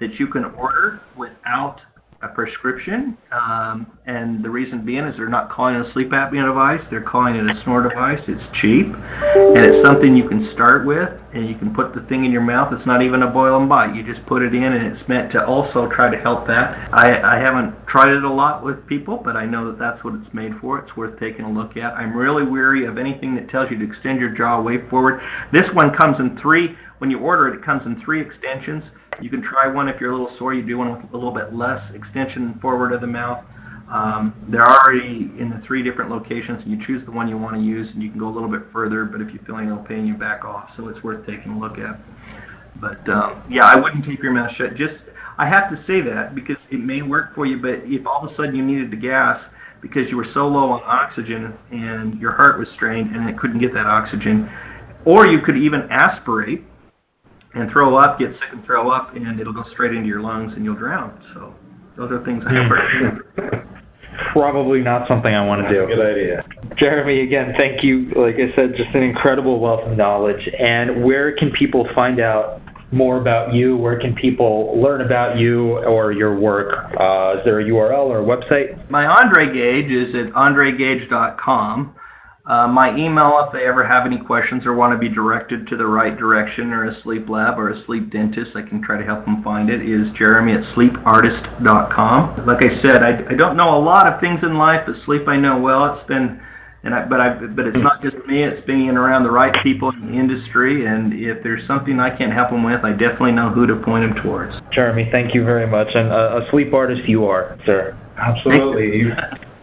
that you can order without a prescription, um, and the reason being is they're not calling it a sleep apnea device, they're calling it a snore device. It's cheap, and it's something you can start with, and you can put the thing in your mouth. It's not even a boil and bite. You just put it in, and it's meant to also try to help that. I, I haven't tried it a lot with people, but I know that that's what it's made for. It's worth taking a look at. I'm really weary of anything that tells you to extend your jaw way forward. This one comes in three. When you order it, it comes in three extensions. You can try one if you're a little sore. You do one with a little bit less extension forward of the mouth. Um, they're already in the three different locations, and you choose the one you want to use, and you can go a little bit further. But if you're feeling a little pain, you back off. So it's worth taking a look at. But um, yeah, I wouldn't keep your mouth shut. Just I have to say that because it may work for you, but if all of a sudden you needed the gas because you were so low on oxygen and your heart was strained and it couldn't get that oxygen, or you could even aspirate and throw up, get sick and throw up, and it'll go straight into your lungs and you'll drown. So those are things I have. Probably not something I want to do. Good idea. Jeremy, again, thank you. Like I said, just an incredible wealth of knowledge. And where can people find out more about you? Where can people learn about you or your work? Uh, is there a URL or a website? My Andra Gauge is at andragauge.com. Uh, my email, if they ever have any questions or want to be directed to the right direction or a sleep lab or a sleep dentist, I can try to help them find it, is jeremy at sleepartist.com. Like I said, I, I don't know a lot of things in life, but sleep I know well. It's been, and I, but I, but it's not just me. It's being around the right people in the industry, and if there's something I can't help them with, I definitely know who to point them towards. Jeremy, thank you very much. And a, a sleep artist you are, sir. Absolutely.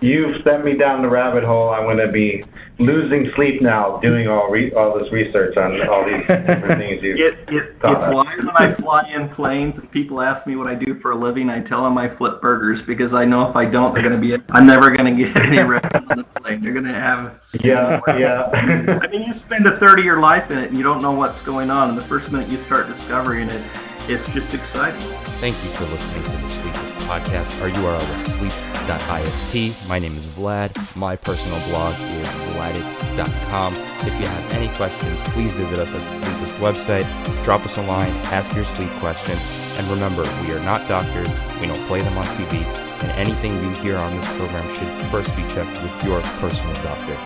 You, you've sent me down the rabbit hole. I'm going to be losing sleep now doing all re- all this research on all these different things you've It, it, it's taught us. why when I fly in planes and people ask me what I do for a living, I tell them I flip burgers because I know if I don't, they're going to be, I'm never going to get any rest on the plane. They're going to have. Yeah, yeah. I mean, you spend a third of your life in it and you don't know what's going on. And the first minute you start discovering it, it's just exciting. Thank you for listening to the Sleepist podcast. Our URL is sleep.ist. My name is Vlad. My personal blog is vladit.com. If you have any questions, please visit us at the Sleepist website. Drop us a line, ask your sleep question. And remember, we are not doctors. We don't play them on TV. And anything you hear on this program should first be checked with your personal doctor.